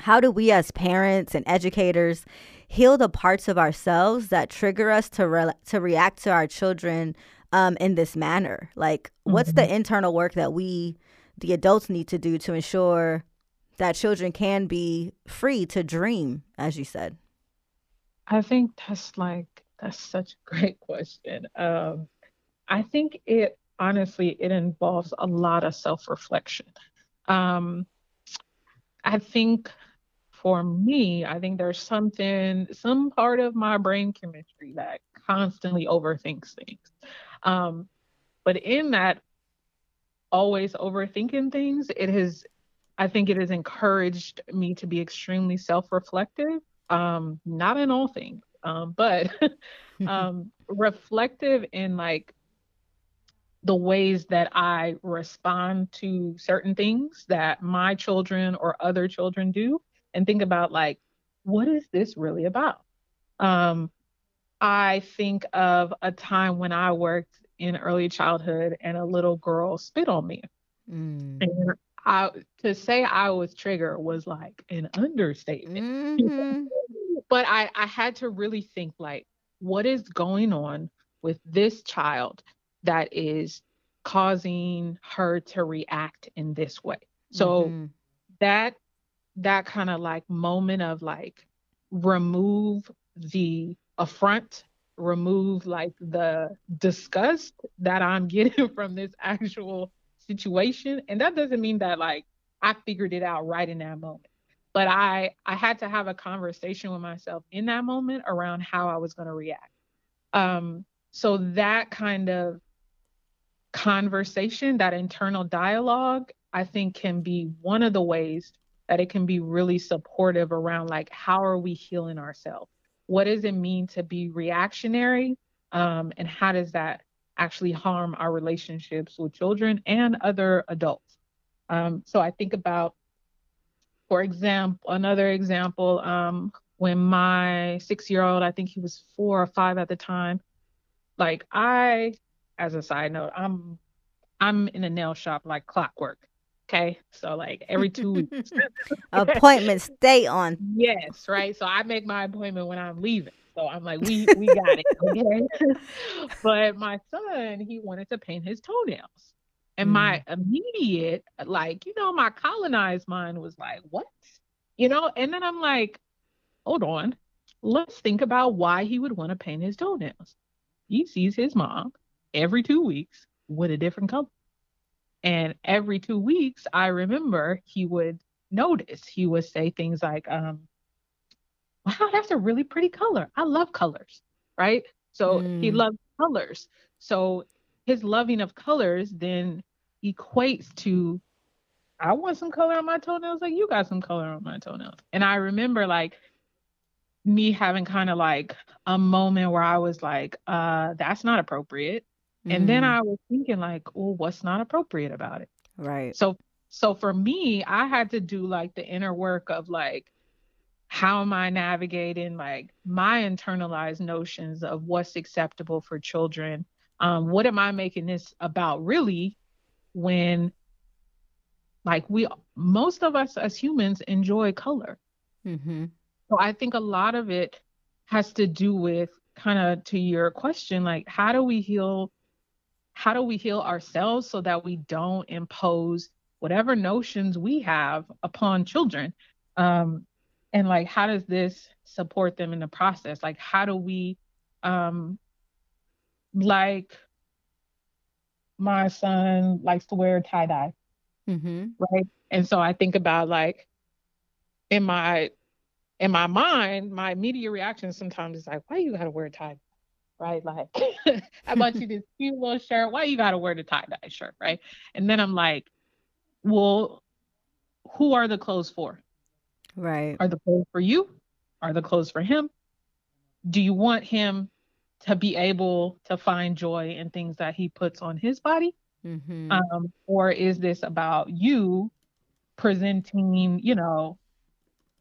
how do we as parents and educators heal the parts of ourselves that trigger us to re- to react to our children um, in this manner? Like, what's the internal work that we, the adults, need to do to ensure that children can be free to dream, as you said? I think that's like that's such a great question. Um, I think it honestly it involves a lot of self-reflection. Um, I think for me, I think there's something, some part of my brain chemistry that constantly overthinks things. Um, but in that always overthinking things, it has, I think it has encouraged me to be extremely self-reflective. Um, not in all things, um, but um, reflective in like the ways that I respond to certain things that my children or other children do, and think about like, what is this really about? Um, I think of a time when I worked in early childhood and a little girl spit on me. Mm. And I to say I was triggered was like an understatement. Mhm. But I, I had to really think like, what is going on with this child that is causing her to react in this way? So Mhm. that that kind of like moment of like remove the affront remove like the disgust that i'm getting from this actual situation and that doesn't mean that like i figured it out right in that moment but i i had to have a conversation with myself in that moment around how i was going to react. Um so that kind of conversation that internal dialogue i think can be one of the ways that it can be really supportive around like how are we healing ourselves what does it mean to be reactionary? Um, and how does that actually harm our relationships with children and other adults? Um, so i think about for example another example um, when my six year old i think he was four or five at the time like i as a side note i'm i'm in a nail shop like clockwork okay so like every two weeks Appointment stay on. Yes, right. So I make my appointment when I'm leaving. So I'm like, we we got it. Okay. but my son, he wanted to paint his toenails. And my immediate, like, you know, my colonized mind was like, what? You know, and then I'm like, hold on. Let's think about why he would want to paint his toenails. He sees his mom every two weeks with a different color. And every two weeks, I remember he would notice, he would say things like, um, wow, that's a really pretty color. I love colors, right? So he Mm. loves colors. So his loving of colors then equates to I want some color on my toenails, like you got some color on my toenails. And I remember like me having kind of like a moment where I was like, uh, that's not appropriate. Mm. And then mm. I was thinking like, well, what's not appropriate about it? Right. So so for me, I had to do like the inner work of like, how am I navigating like my internalized notions of what's acceptable for children? Um, what am I making this about really when like we most of us as humans enjoy color. Mm-hmm. So I think a lot of it has to do with kind of to your question, like how do we heal how do we heal ourselves so that we don't impose whatever notions we have upon children um, and like how does this support them in the process like how do we um like my son likes to wear tie dye mm-hmm. right and so i think about like in my in my mind my immediate reaction sometimes is like why you gotta wear tie right like i bought you this cute little shirt why you gotta wear the tie dye shirt right and then i'm like well, who are the clothes for? Right. Are the clothes for you? Are the clothes for him? Do you want him to be able to find joy in things that he puts on his body? Mm-hmm. Um, or is this about you presenting, you know,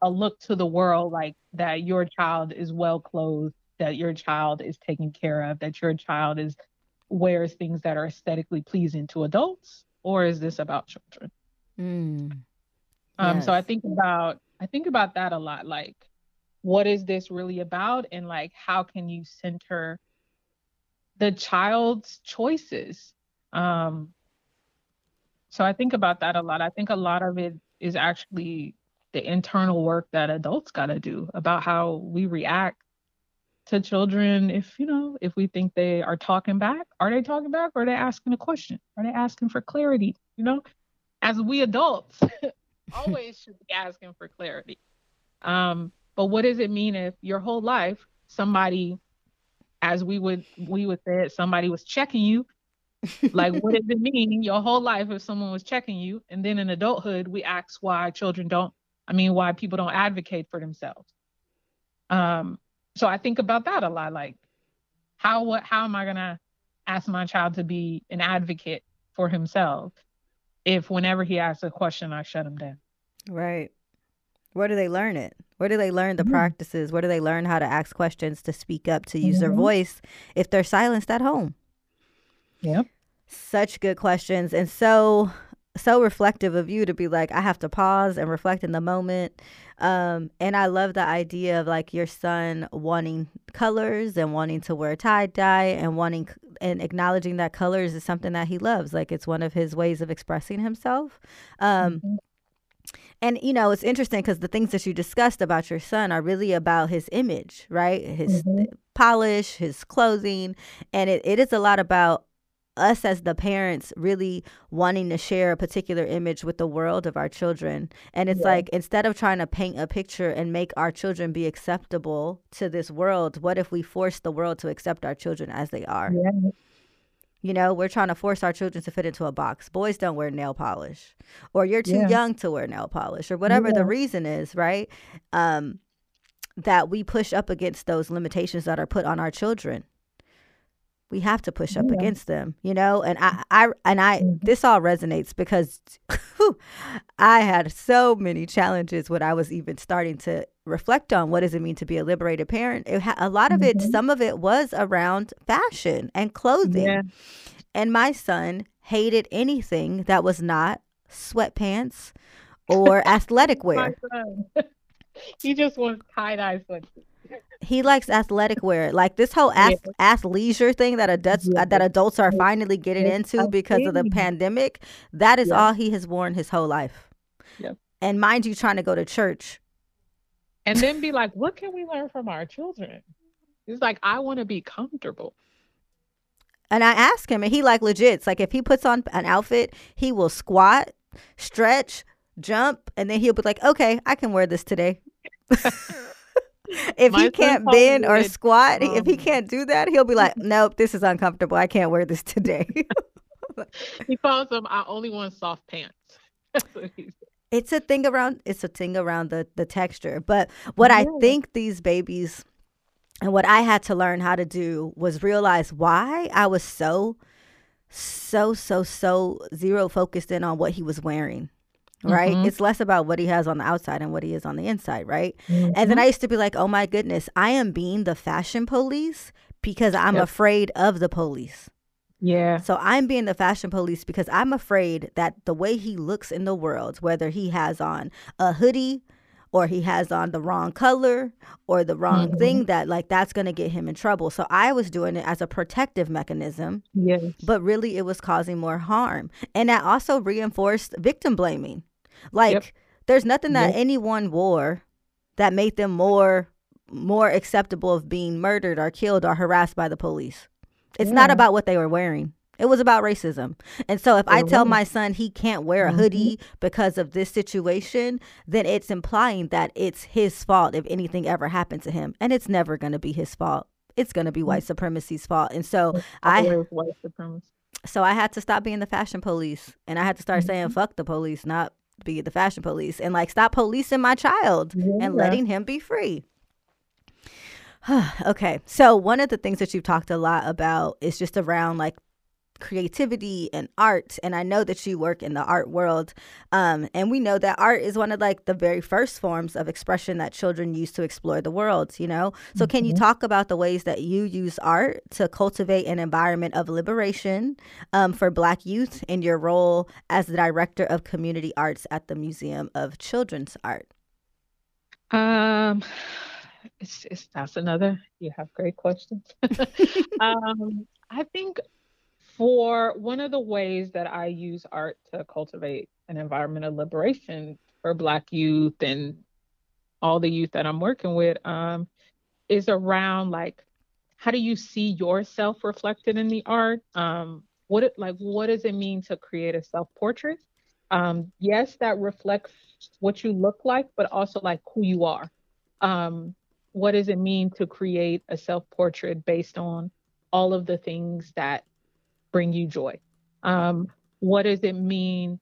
a look to the world like that your child is well clothed, that your child is taken care of, that your child is wears things that are aesthetically pleasing to adults? or is this about children? Mm. Um, yes. So I think about I think about that a lot. Like, what is this really about, and like, how can you center the child's choices? Um, so I think about that a lot. I think a lot of it is actually the internal work that adults got to do about how we react to children. If you know if we think they are talking back are they talking back or are they asking a question? Are they asking for clarity? You know as we adults always should be asking for clarity. Um but what does it mean if your whole life somebody as we would we would say it somebody was checking you like what does it mean your whole life if someone was checking you and then in adulthood we ask why children don't i mean why people don't advocate for themselves um so I think about that a lot. Like, how what how am I gonna ask my child to be an advocate for himself if whenever he asks a question I shut him down? Right. Where do they learn it? Where do they learn the mm-hmm. practices? Where do they learn how to ask questions, to speak up, to use mm-hmm. their voice if they're silenced at home? Yep. Such good questions. And so so reflective of you to be like, I have to pause and reflect in the moment. Um, and I love the idea of like your son wanting colors and wanting to wear tie dye and wanting and acknowledging that colors is something that he loves. Like it's one of his ways of expressing himself. Um, mm-hmm. And you know, it's interesting because the things that you discussed about your son are really about his image, right? His mm-hmm. polish, his clothing, and it, it is a lot about us as the parents really wanting to share a particular image with the world of our children. And it's yeah. like instead of trying to paint a picture and make our children be acceptable to this world, what if we force the world to accept our children as they are? Yeah. You know, we're trying to force our children to fit into a box. Boys don't wear nail polish, or you're too yeah. young to wear nail polish, or whatever the reason is, right? Um, that we push up against those limitations that are put on our children we have to push up yeah. against them you know and i i and i mm-hmm. this all resonates because whew, i had so many challenges when i was even starting to reflect on what does it mean to be a liberated parent ha- a lot of mm-hmm. it some of it was around fashion and clothing yeah. and my son hated anything that was not sweatpants or athletic wear he just wants tie-dye sweatpants he likes athletic wear, like this whole ath- yeah. athleisure thing that adults yeah. that adults are finally getting into because of the pandemic. That is all he has worn his whole life. Yeah. And mind you, trying to go to church, and then be like, "What can we learn from our children?" He's like, "I want to be comfortable." And I ask him, and he like legit. It's like if he puts on an outfit, he will squat, stretch, jump, and then he'll be like, "Okay, I can wear this today." if My he can't bend or squat, um, if he um, can't do that, he'll be like, "Nope, this is uncomfortable. I can't wear this today." he calls them, "I only want soft pants." It's a thing around it's a thing around the the texture. But what yeah. I think these babies and what I had to learn how to do was realize why I was so so so so zero focused in on what he was wearing right? Mm-hmm. It's less about what he has on the outside and what he is on the inside, right? Mm-hmm. And then mm-hmm. I used to be like, oh my goodness, I am being the fashion police because I'm yep. afraid of the police. Yeah. So I'm being the fashion police because I'm afraid that the way he looks in the world, whether he has on a hoodie or he has on the wrong color or the wrong mm-hmm. thing that like that's going to get him in trouble. So I was doing it as a protective mechanism. Yes. But really it was causing more harm. And that also reinforced victim blaming. Like yep. there's nothing that yep. anyone wore that made them more more acceptable of being murdered or killed or harassed by the police. It's yeah. not about what they were wearing. It was about racism. And so if I tell my son he can't wear a hoodie mm-hmm. because of this situation, then it's implying that it's his fault if anything ever happened to him. And it's never going to be his fault. It's going to be white mm-hmm. supremacy's fault. And so it's I white supremacy. So I had to stop being the fashion police and I had to start mm-hmm. saying fuck the police, not be the fashion police and like stop policing my child yeah. and letting him be free. okay. So one of the things that you've talked a lot about is just around like creativity and art and i know that you work in the art world um, and we know that art is one of like the very first forms of expression that children use to explore the world you know so mm-hmm. can you mm-hmm. talk about the ways that you use art to cultivate an environment of liberation um, for black youth in your role as the director of community arts at the museum of children's art um it's, it's that's another. You have great questions. um, I think for one of the ways that I use art to cultivate an environment of liberation for Black youth and all the youth that I'm working with um, is around like how do you see yourself reflected in the art? Um, what it, like what does it mean to create a self portrait? Um, yes, that reflects what you look like, but also like who you are. Um, what does it mean to create a self portrait based on all of the things that bring you joy? Um, what does it mean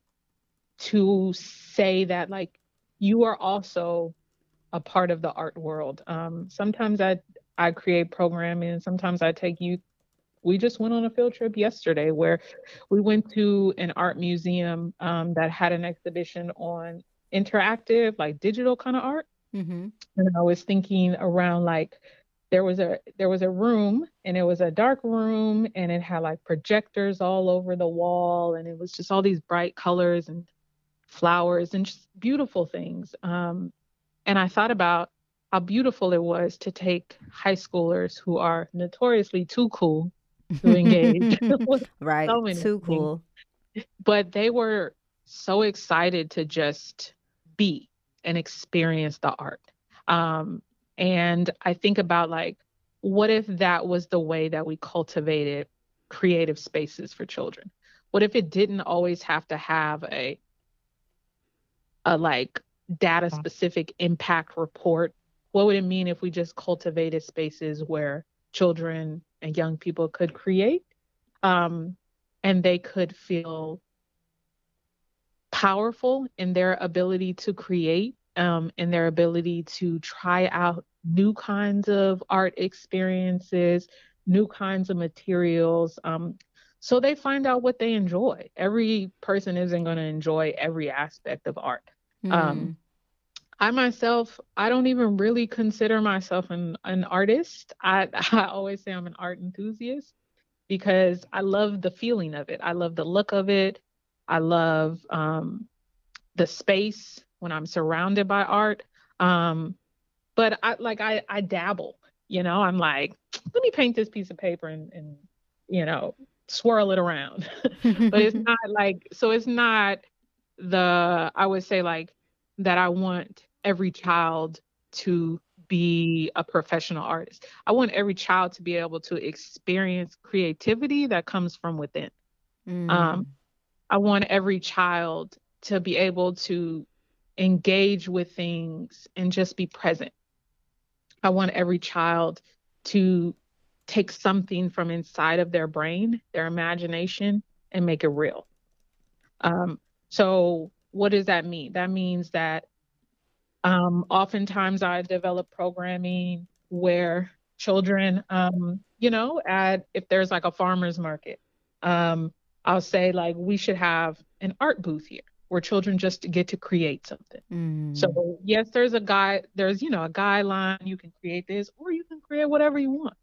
to say that like you are also a part of the art world? Um, sometimes I I create programming, sometimes I take youth. We just went on a field trip yesterday where we went to an art museum um, that had an exhibition on interactive, like digital kind of art. Mm-hmm. And I was thinking around like there was a there was a room and it was a dark room and it had like projectors all over the wall and it was just all these bright colors and flowers and just beautiful things. Um, and I thought about how beautiful it was to take high schoolers who are notoriously too cool to engage. right. So too cool. But they were so excited to just be and experience the art. Um, and I think about like, what if that was the way that we cultivated creative spaces for children? What if it didn't always have to have a a like data specific impact report? What would it mean if we just cultivated spaces where children and young people could create um, and they could feel powerful in their ability to create, um, in their ability to try out new kinds of art experiences, new kinds of materials. Um, so they find out what they enjoy. Every person isn't going to enjoy every aspect of art. Mm. Um, I myself, I don't even really consider myself an, an artist. I, I always say I'm an art enthusiast because I love the feeling of it. I love the look of it. I love um, the space when I'm surrounded by art. Um, but I like I I dabble, you know. I'm like, let me paint this piece of paper and and you know swirl it around. but it's not like so it's not the I would say like that I want every child to be a professional artist. I want every child to be able to experience creativity that comes from within. Mm. Um, I want every child to be able to engage with things and just be present. I want every child to take something from inside of their brain, their imagination, and make it real. Um, so what does that mean? That means that um, oftentimes I develop programming where children, um, you know, at if there's like a farmer's market, um, I'll say like we should have an art booth here where children just get to create something. Mm. So yes, there's a guy, there's you know a guideline. You can create this, or you can create whatever you want.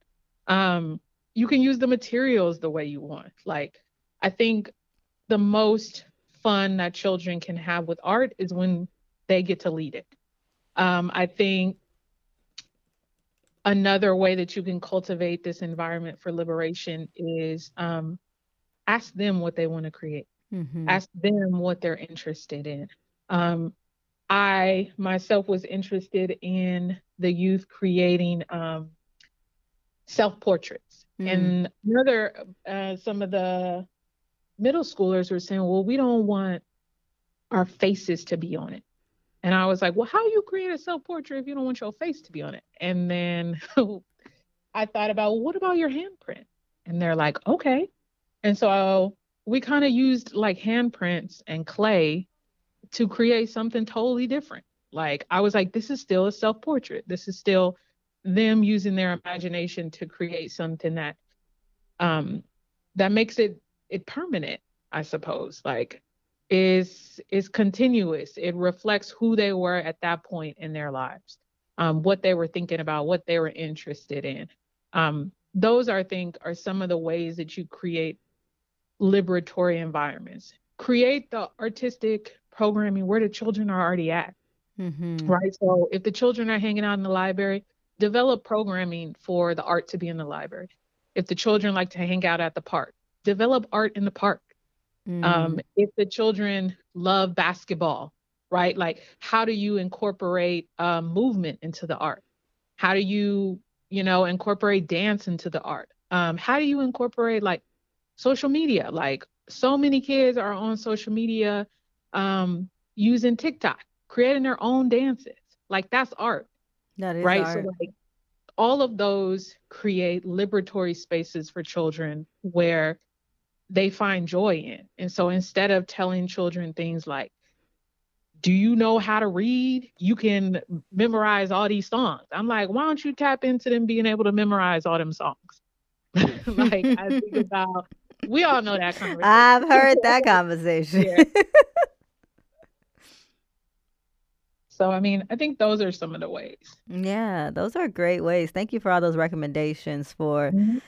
Um, you can use the materials the way you want. Like I think the most fun that children can have with art is when they get to lead it. Um, I think another way that you can cultivate this environment for liberation is um, ask them what they want to create. Mm-hmm. Ask them what they're interested in. Um, I myself was interested in the youth creating um, self portraits, mm-hmm. and another uh, some of the middle schoolers were saying, "Well, we don't want our faces to be on it." And I was like, "Well, how you create a self portrait if you don't want your face to be on it?" And then I thought about, well, "What about your handprint?" And they're like, "Okay." And so we kind of used like handprints and clay to create something totally different. Like I was like, this is still a self portrait. This is still them using their imagination to create something that um that makes it it permanent, I suppose. Like is is continuous. It reflects who they were at that point in their lives, um, what they were thinking about, what they were interested in. Um, those I think are some of the ways that you create liberatory environments. Create the artistic programming where the children are already at. Mm-hmm. Right. So if the children are hanging out in the library, develop programming for the art to be in the library. If the children like to hang out at the park, develop art in the park. Mm. Um, if the children love basketball, right? Like, how do you incorporate uh, movement into the art? How do you, you know, incorporate dance into the art? Um, how do you incorporate like social media. Like so many kids are on social media um, using TikTok, creating their own dances. Like that's art. That is right. Art. So like all of those create liberatory spaces for children where they find joy in. And so instead of telling children things like, do you know how to read? You can memorize all these songs. I'm like, why don't you tap into them being able to memorize all them songs? like I think about we all know that conversation. I've heard that conversation. So, I mean, I think those are some of the ways. Yeah, those are great ways. Thank you for all those recommendations for mm-hmm.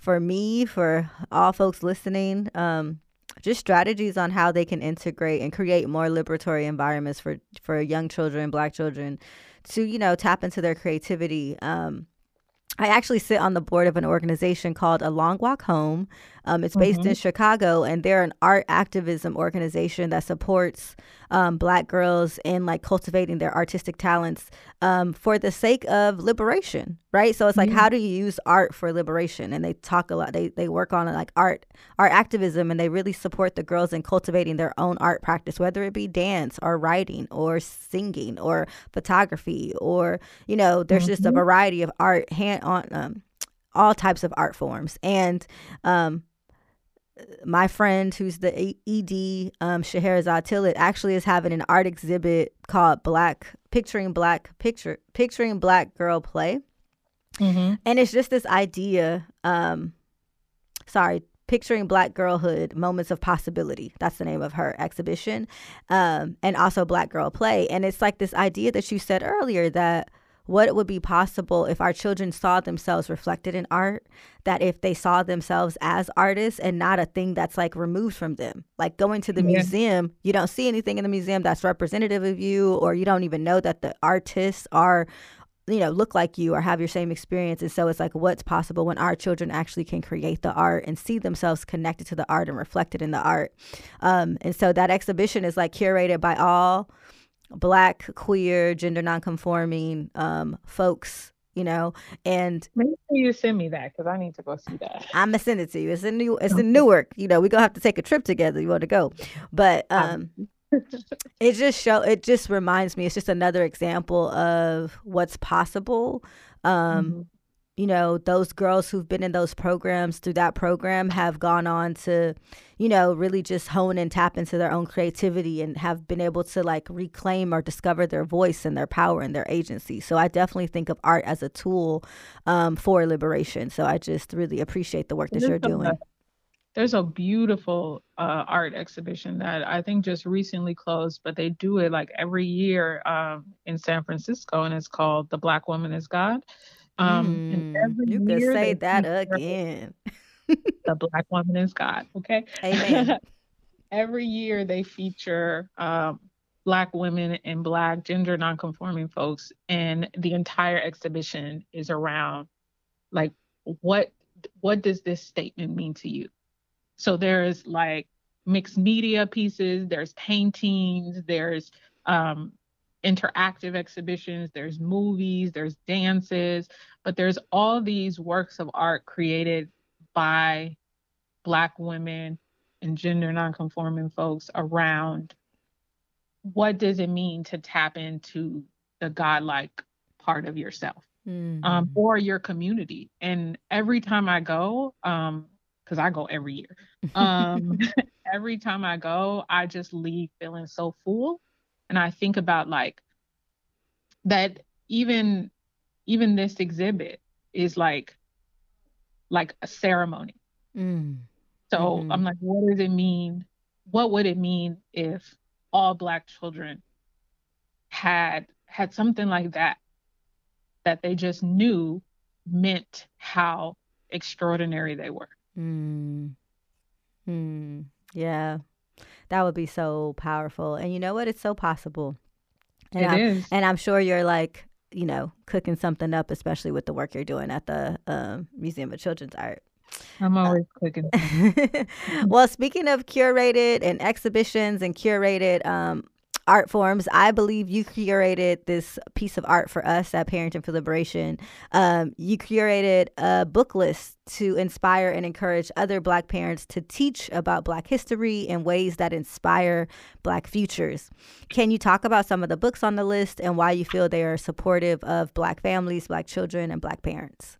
for me, for all folks listening. Um, just strategies on how they can integrate and create more liberatory environments for for young children, black children, to you know tap into their creativity. Um, I actually sit on the board of an organization called A Long Walk Home. Um, it's based mm-hmm. in Chicago, and they're an art activism organization that supports um, Black girls in like cultivating their artistic talents um, for the sake of liberation, right? So it's like, mm-hmm. how do you use art for liberation? And they talk a lot. They they work on like art art activism, and they really support the girls in cultivating their own art practice, whether it be dance or writing or singing or photography or you know, there's mm-hmm. just a mm-hmm. variety of art hand on um, all types of art forms and um, my friend who's the ED, um, Scheherazade Tillet, actually is having an art exhibit called Black Picturing Black Picture Picturing Black Girl Play. Mm-hmm. And it's just this idea, um, sorry, picturing black girlhood moments of possibility that's the name of her exhibition um, and also black girl play and it's like this idea that you said earlier that what would be possible if our children saw themselves reflected in art that if they saw themselves as artists and not a thing that's like removed from them? Like going to the yeah. museum you don't see anything in the museum that's representative of you or you don't even know that the artists are you know look like you or have your same experience. And so it's like what's possible when our children actually can create the art and see themselves connected to the art and reflected in the art? Um, and so that exhibition is like curated by all black, queer, gender nonconforming um, folks, you know, and make sure you send me that because I need to go see that. I'm gonna send it to you. It's in New, it's in Newark. You know, we're gonna have to take a trip together. You want to go, but um, it just show it just reminds me. It's just another example of what's possible. Um, mm-hmm. You know, those girls who've been in those programs through that program have gone on to, you know, really just hone and tap into their own creativity and have been able to like reclaim or discover their voice and their power and their agency. So I definitely think of art as a tool um, for liberation. So I just really appreciate the work that you're doing. There's a beautiful uh, art exhibition that I think just recently closed, but they do it like every year um, in San Francisco, and it's called "The Black Woman Is God." Um, mm, you could say that again. the black woman is God. Okay. Amen. every year they feature um, black women and black gender nonconforming folks, and the entire exhibition is around like what what does this statement mean to you? So there's like mixed media pieces, there's paintings, there's um, interactive exhibitions, there's movies, there's dances, but there's all these works of art created by Black women and gender nonconforming folks around what does it mean to tap into the godlike part of yourself mm-hmm. um, or your community. And every time I go, um, because I go every year, um, every time I go, I just leave feeling so full and I think about like that even even this exhibit is like like a ceremony. Mm. So mm-hmm. I'm like, what does it mean? What would it mean if all black children had had something like that that they just knew meant how extraordinary they were. Mm. Mm. Yeah. That would be so powerful. And you know what? It's so possible. And it I'm, is. And I'm sure you're like, you know, cooking something up, especially with the work you're doing at the um, Museum of Children's Art. I'm always uh, cooking. well, speaking of curated and exhibitions and curated um, art forms. I believe you curated this piece of art for us at Parenting for Liberation. Um, you curated a book list to inspire and encourage other Black parents to teach about Black history in ways that inspire Black futures. Can you talk about some of the books on the list and why you feel they are supportive of Black families, Black children, and Black parents?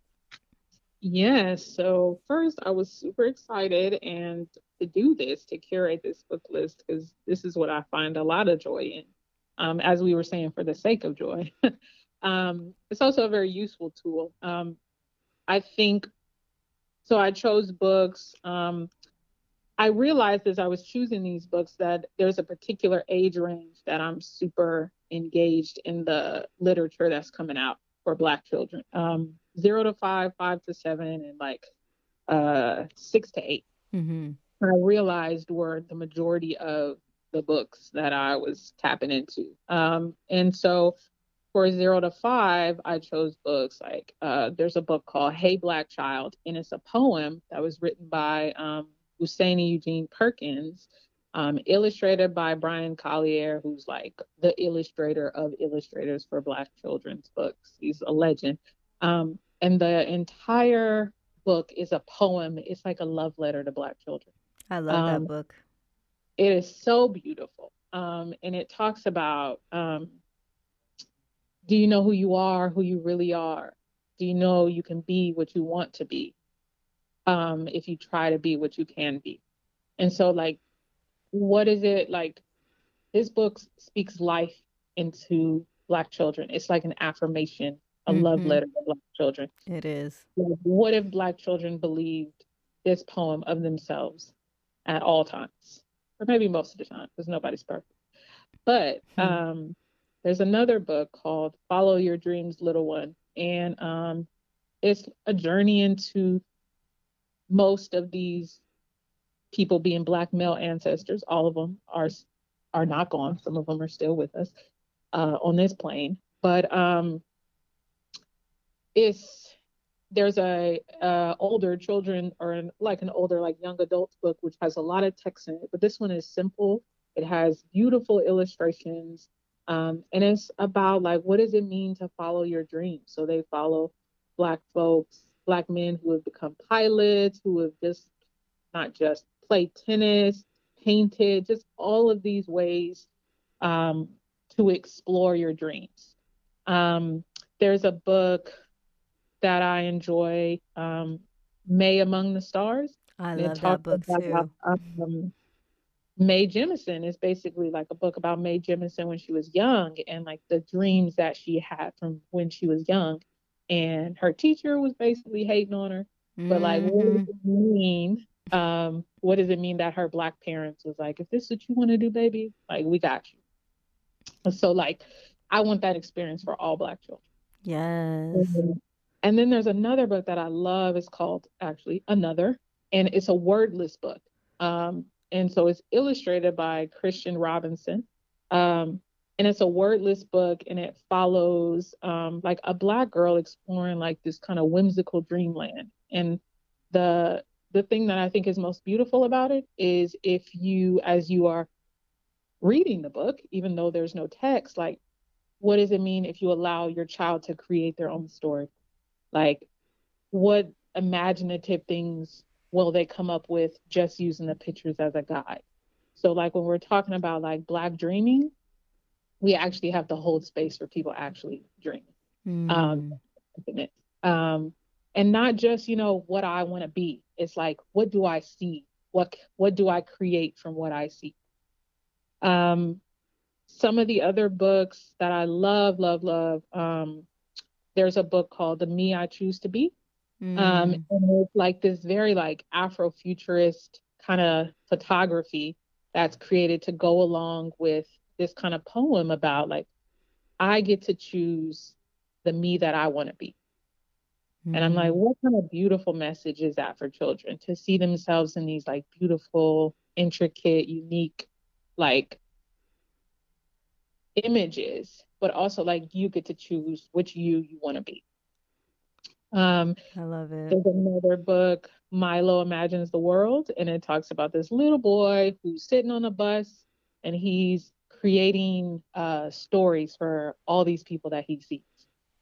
Yes. So first, I was super excited and to do this, to curate this book list, because this is what I find a lot of joy in. Um, as we were saying, for the sake of joy. um, it's also a very useful tool. Um, I think so. I chose books. Um, I realized as I was choosing these books that there's a particular age range that I'm super engaged in the literature that's coming out for Black children. Um, zero to five, five to seven, and like uh, six to 8 mm-hmm. I realized were the majority of the books that I was tapping into. Um, and so for zero to five, I chose books like uh, there's a book called Hey Black Child, and it's a poem that was written by um, Eugene Perkins, um, illustrated by Bryan Collier, who's like the illustrator of illustrators for Black children's books. He's a legend. Um, and the entire book is a poem. It's like a love letter to Black children. I love um, that book. It is so beautiful. Um, and it talks about um, do you know who you are, who you really are? Do you know you can be what you want to be um, if you try to be what you can be? And so, like, what is it like? This book speaks life into Black children. It's like an affirmation, a mm-hmm. love letter to Black children. It is. What if Black children believed this poem of themselves? at all times, or maybe most of the time, because nobody's perfect. But hmm. um, there's another book called Follow Your Dreams, Little One, and um, it's a journey into most of these people being black male ancestors. All of them are are not gone. Some of them are still with us uh, on this plane, but um, it's there's a older children or an, like an older like young adult book which has a lot of text in it but this one is simple. It has beautiful illustrations um, and it's about like what does it mean to follow your dreams? So they follow black folks black men who have become pilots who have just not just played tennis painted just all of these ways um, to explore your dreams. Um, there's a book that I enjoy, um, Mae Among the Stars. I love that book about too. um, Mae Jemison is basically like a book about Mae Jemison when she was young and like the dreams that she had from when she was young. And her teacher was basically hating on her. But like, what does it mean? Um, what does it mean that her black parents was like, if this is what you want to do, baby, like we got you. So like, I want that experience for all black children. Yes. And then there's another book that I love. It's called actually Another, and it's a wordless book. Um, and so it's illustrated by Christian Robinson. Um, and it's a wordless book, and it follows um, like a black girl exploring like this kind of whimsical dreamland. And the the thing that I think is most beautiful about it is if you, as you are reading the book, even though there's no text, like what does it mean if you allow your child to create their own story? Like, what imaginative things will they come up with just using the pictures as a guide? So, like, when we're talking about like Black dreaming, we actually have to hold space for people actually dreaming. Um, Mm. infinite. Um, and not just, you know, what I want to be. It's like, what do I see? What what do I create from what I see? Um, some of the other books that I love, love, love. Um, there's a book called The Me I Choose to Be. Um, Mm. and it's like this very like Afrofuturist kind of photography that's created to go along with this kind of poem about like I get to choose the me that I want to be. And I'm like, Mm. what kind of beautiful message is that for children to see themselves in these like beautiful, intricate, unique, like images, but also like you get to choose which you you want to be. Um, I love it. there's another book, Milo Imagines the World, and it talks about this little boy who's sitting on a bus and he's creating uh, stories for all these people that he sees.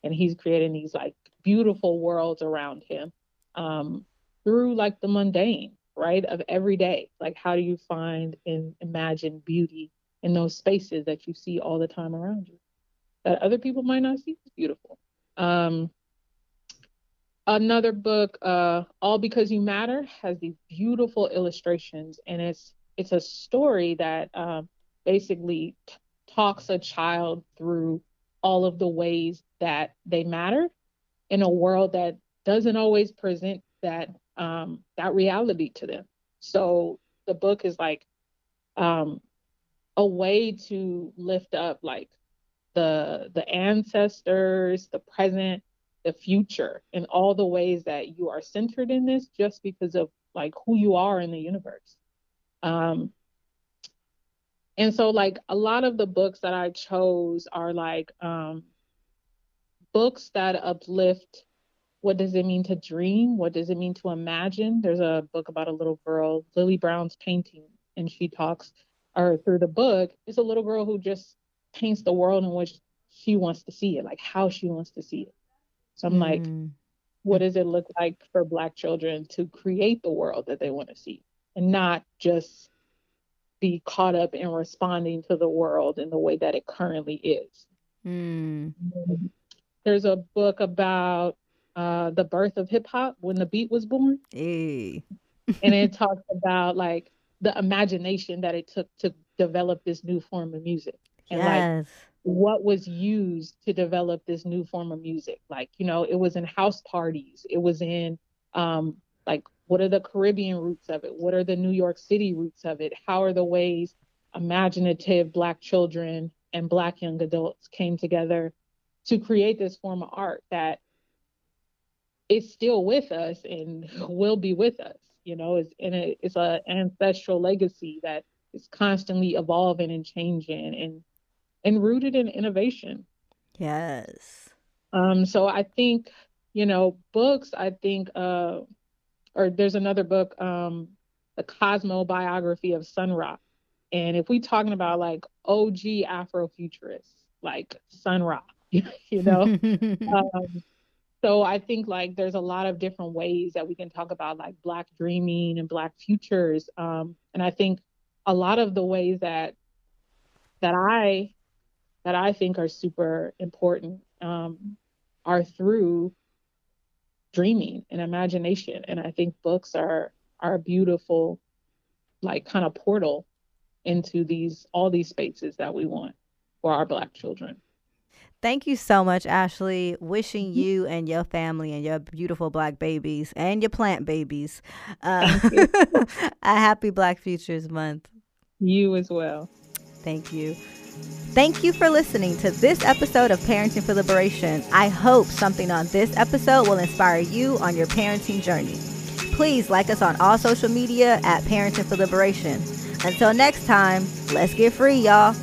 And he's creating these like beautiful worlds around him um, through like the mundane, right? Of every day. Like, how do you find and imagine beauty in those spaces that you see all the time around you that other people might not see? It's beautiful. Um, another book uh all because you matter has these beautiful illustrations and it's it's a story that um basically t- talks a child through all of the ways that they matter in a world that doesn't always present that um that reality to them so the book is like um a way to lift up like the the ancestors the present the future and all the ways that you are centered in this just because of like who you are in the universe. Um, and so like a lot of the books that I chose are like um, books that uplift what does it mean to dream? What does it mean to imagine? There's a book about a little girl, Lily Brown's painting, and she talks, or through the book, it's a little girl who just paints the world in which she wants to see it, like how she wants to see it. So I'm like, Mm. what does it look like for Black children to create the world that they want to see and not just be caught up in responding to the world in the way that it currently is? Mm. There's a book about uh, the birth of hip hop when the beat was born, Hey. and it talks about like the imagination that it took to develop this new form of music and like what was used to develop this new form of music. Like, you know, it was in house parties, it was in um like what are the Caribbean roots of it? What are the New York City roots of it? How are the ways imaginative black children and black young adults came together to create this form of art that is still with us and will be with us, you know, it's and it, it's a ancestral legacy that is constantly evolving and changing and and rooted in innovation. Yes. Um, so I think, you know, books, I think, uh, or there's another book, um, The Cosmobiography of Sun Ra. And if we talking about like OG Afrofuturists, like Sun Ra, you know, um, so I think like there's a lot of different ways that we can talk about like Black dreaming and Black futures. Um, and I think a lot of the ways that that I that I think are super important um, are through dreaming and imagination. And I think books are are a beautiful, like kind of portal into these all these spaces that we want for our black children. Thank you so much, Ashley. Wishing you and your family and your beautiful black babies and your plant babies uh, a happy Black Futures Month. You as well. Thank you. Thank you for listening to this episode of Parenting for Liberation. I hope something on this episode will inspire you on your parenting journey. Please like us on all social media at Parenting for Liberation. Until next time, let's get free, y'all.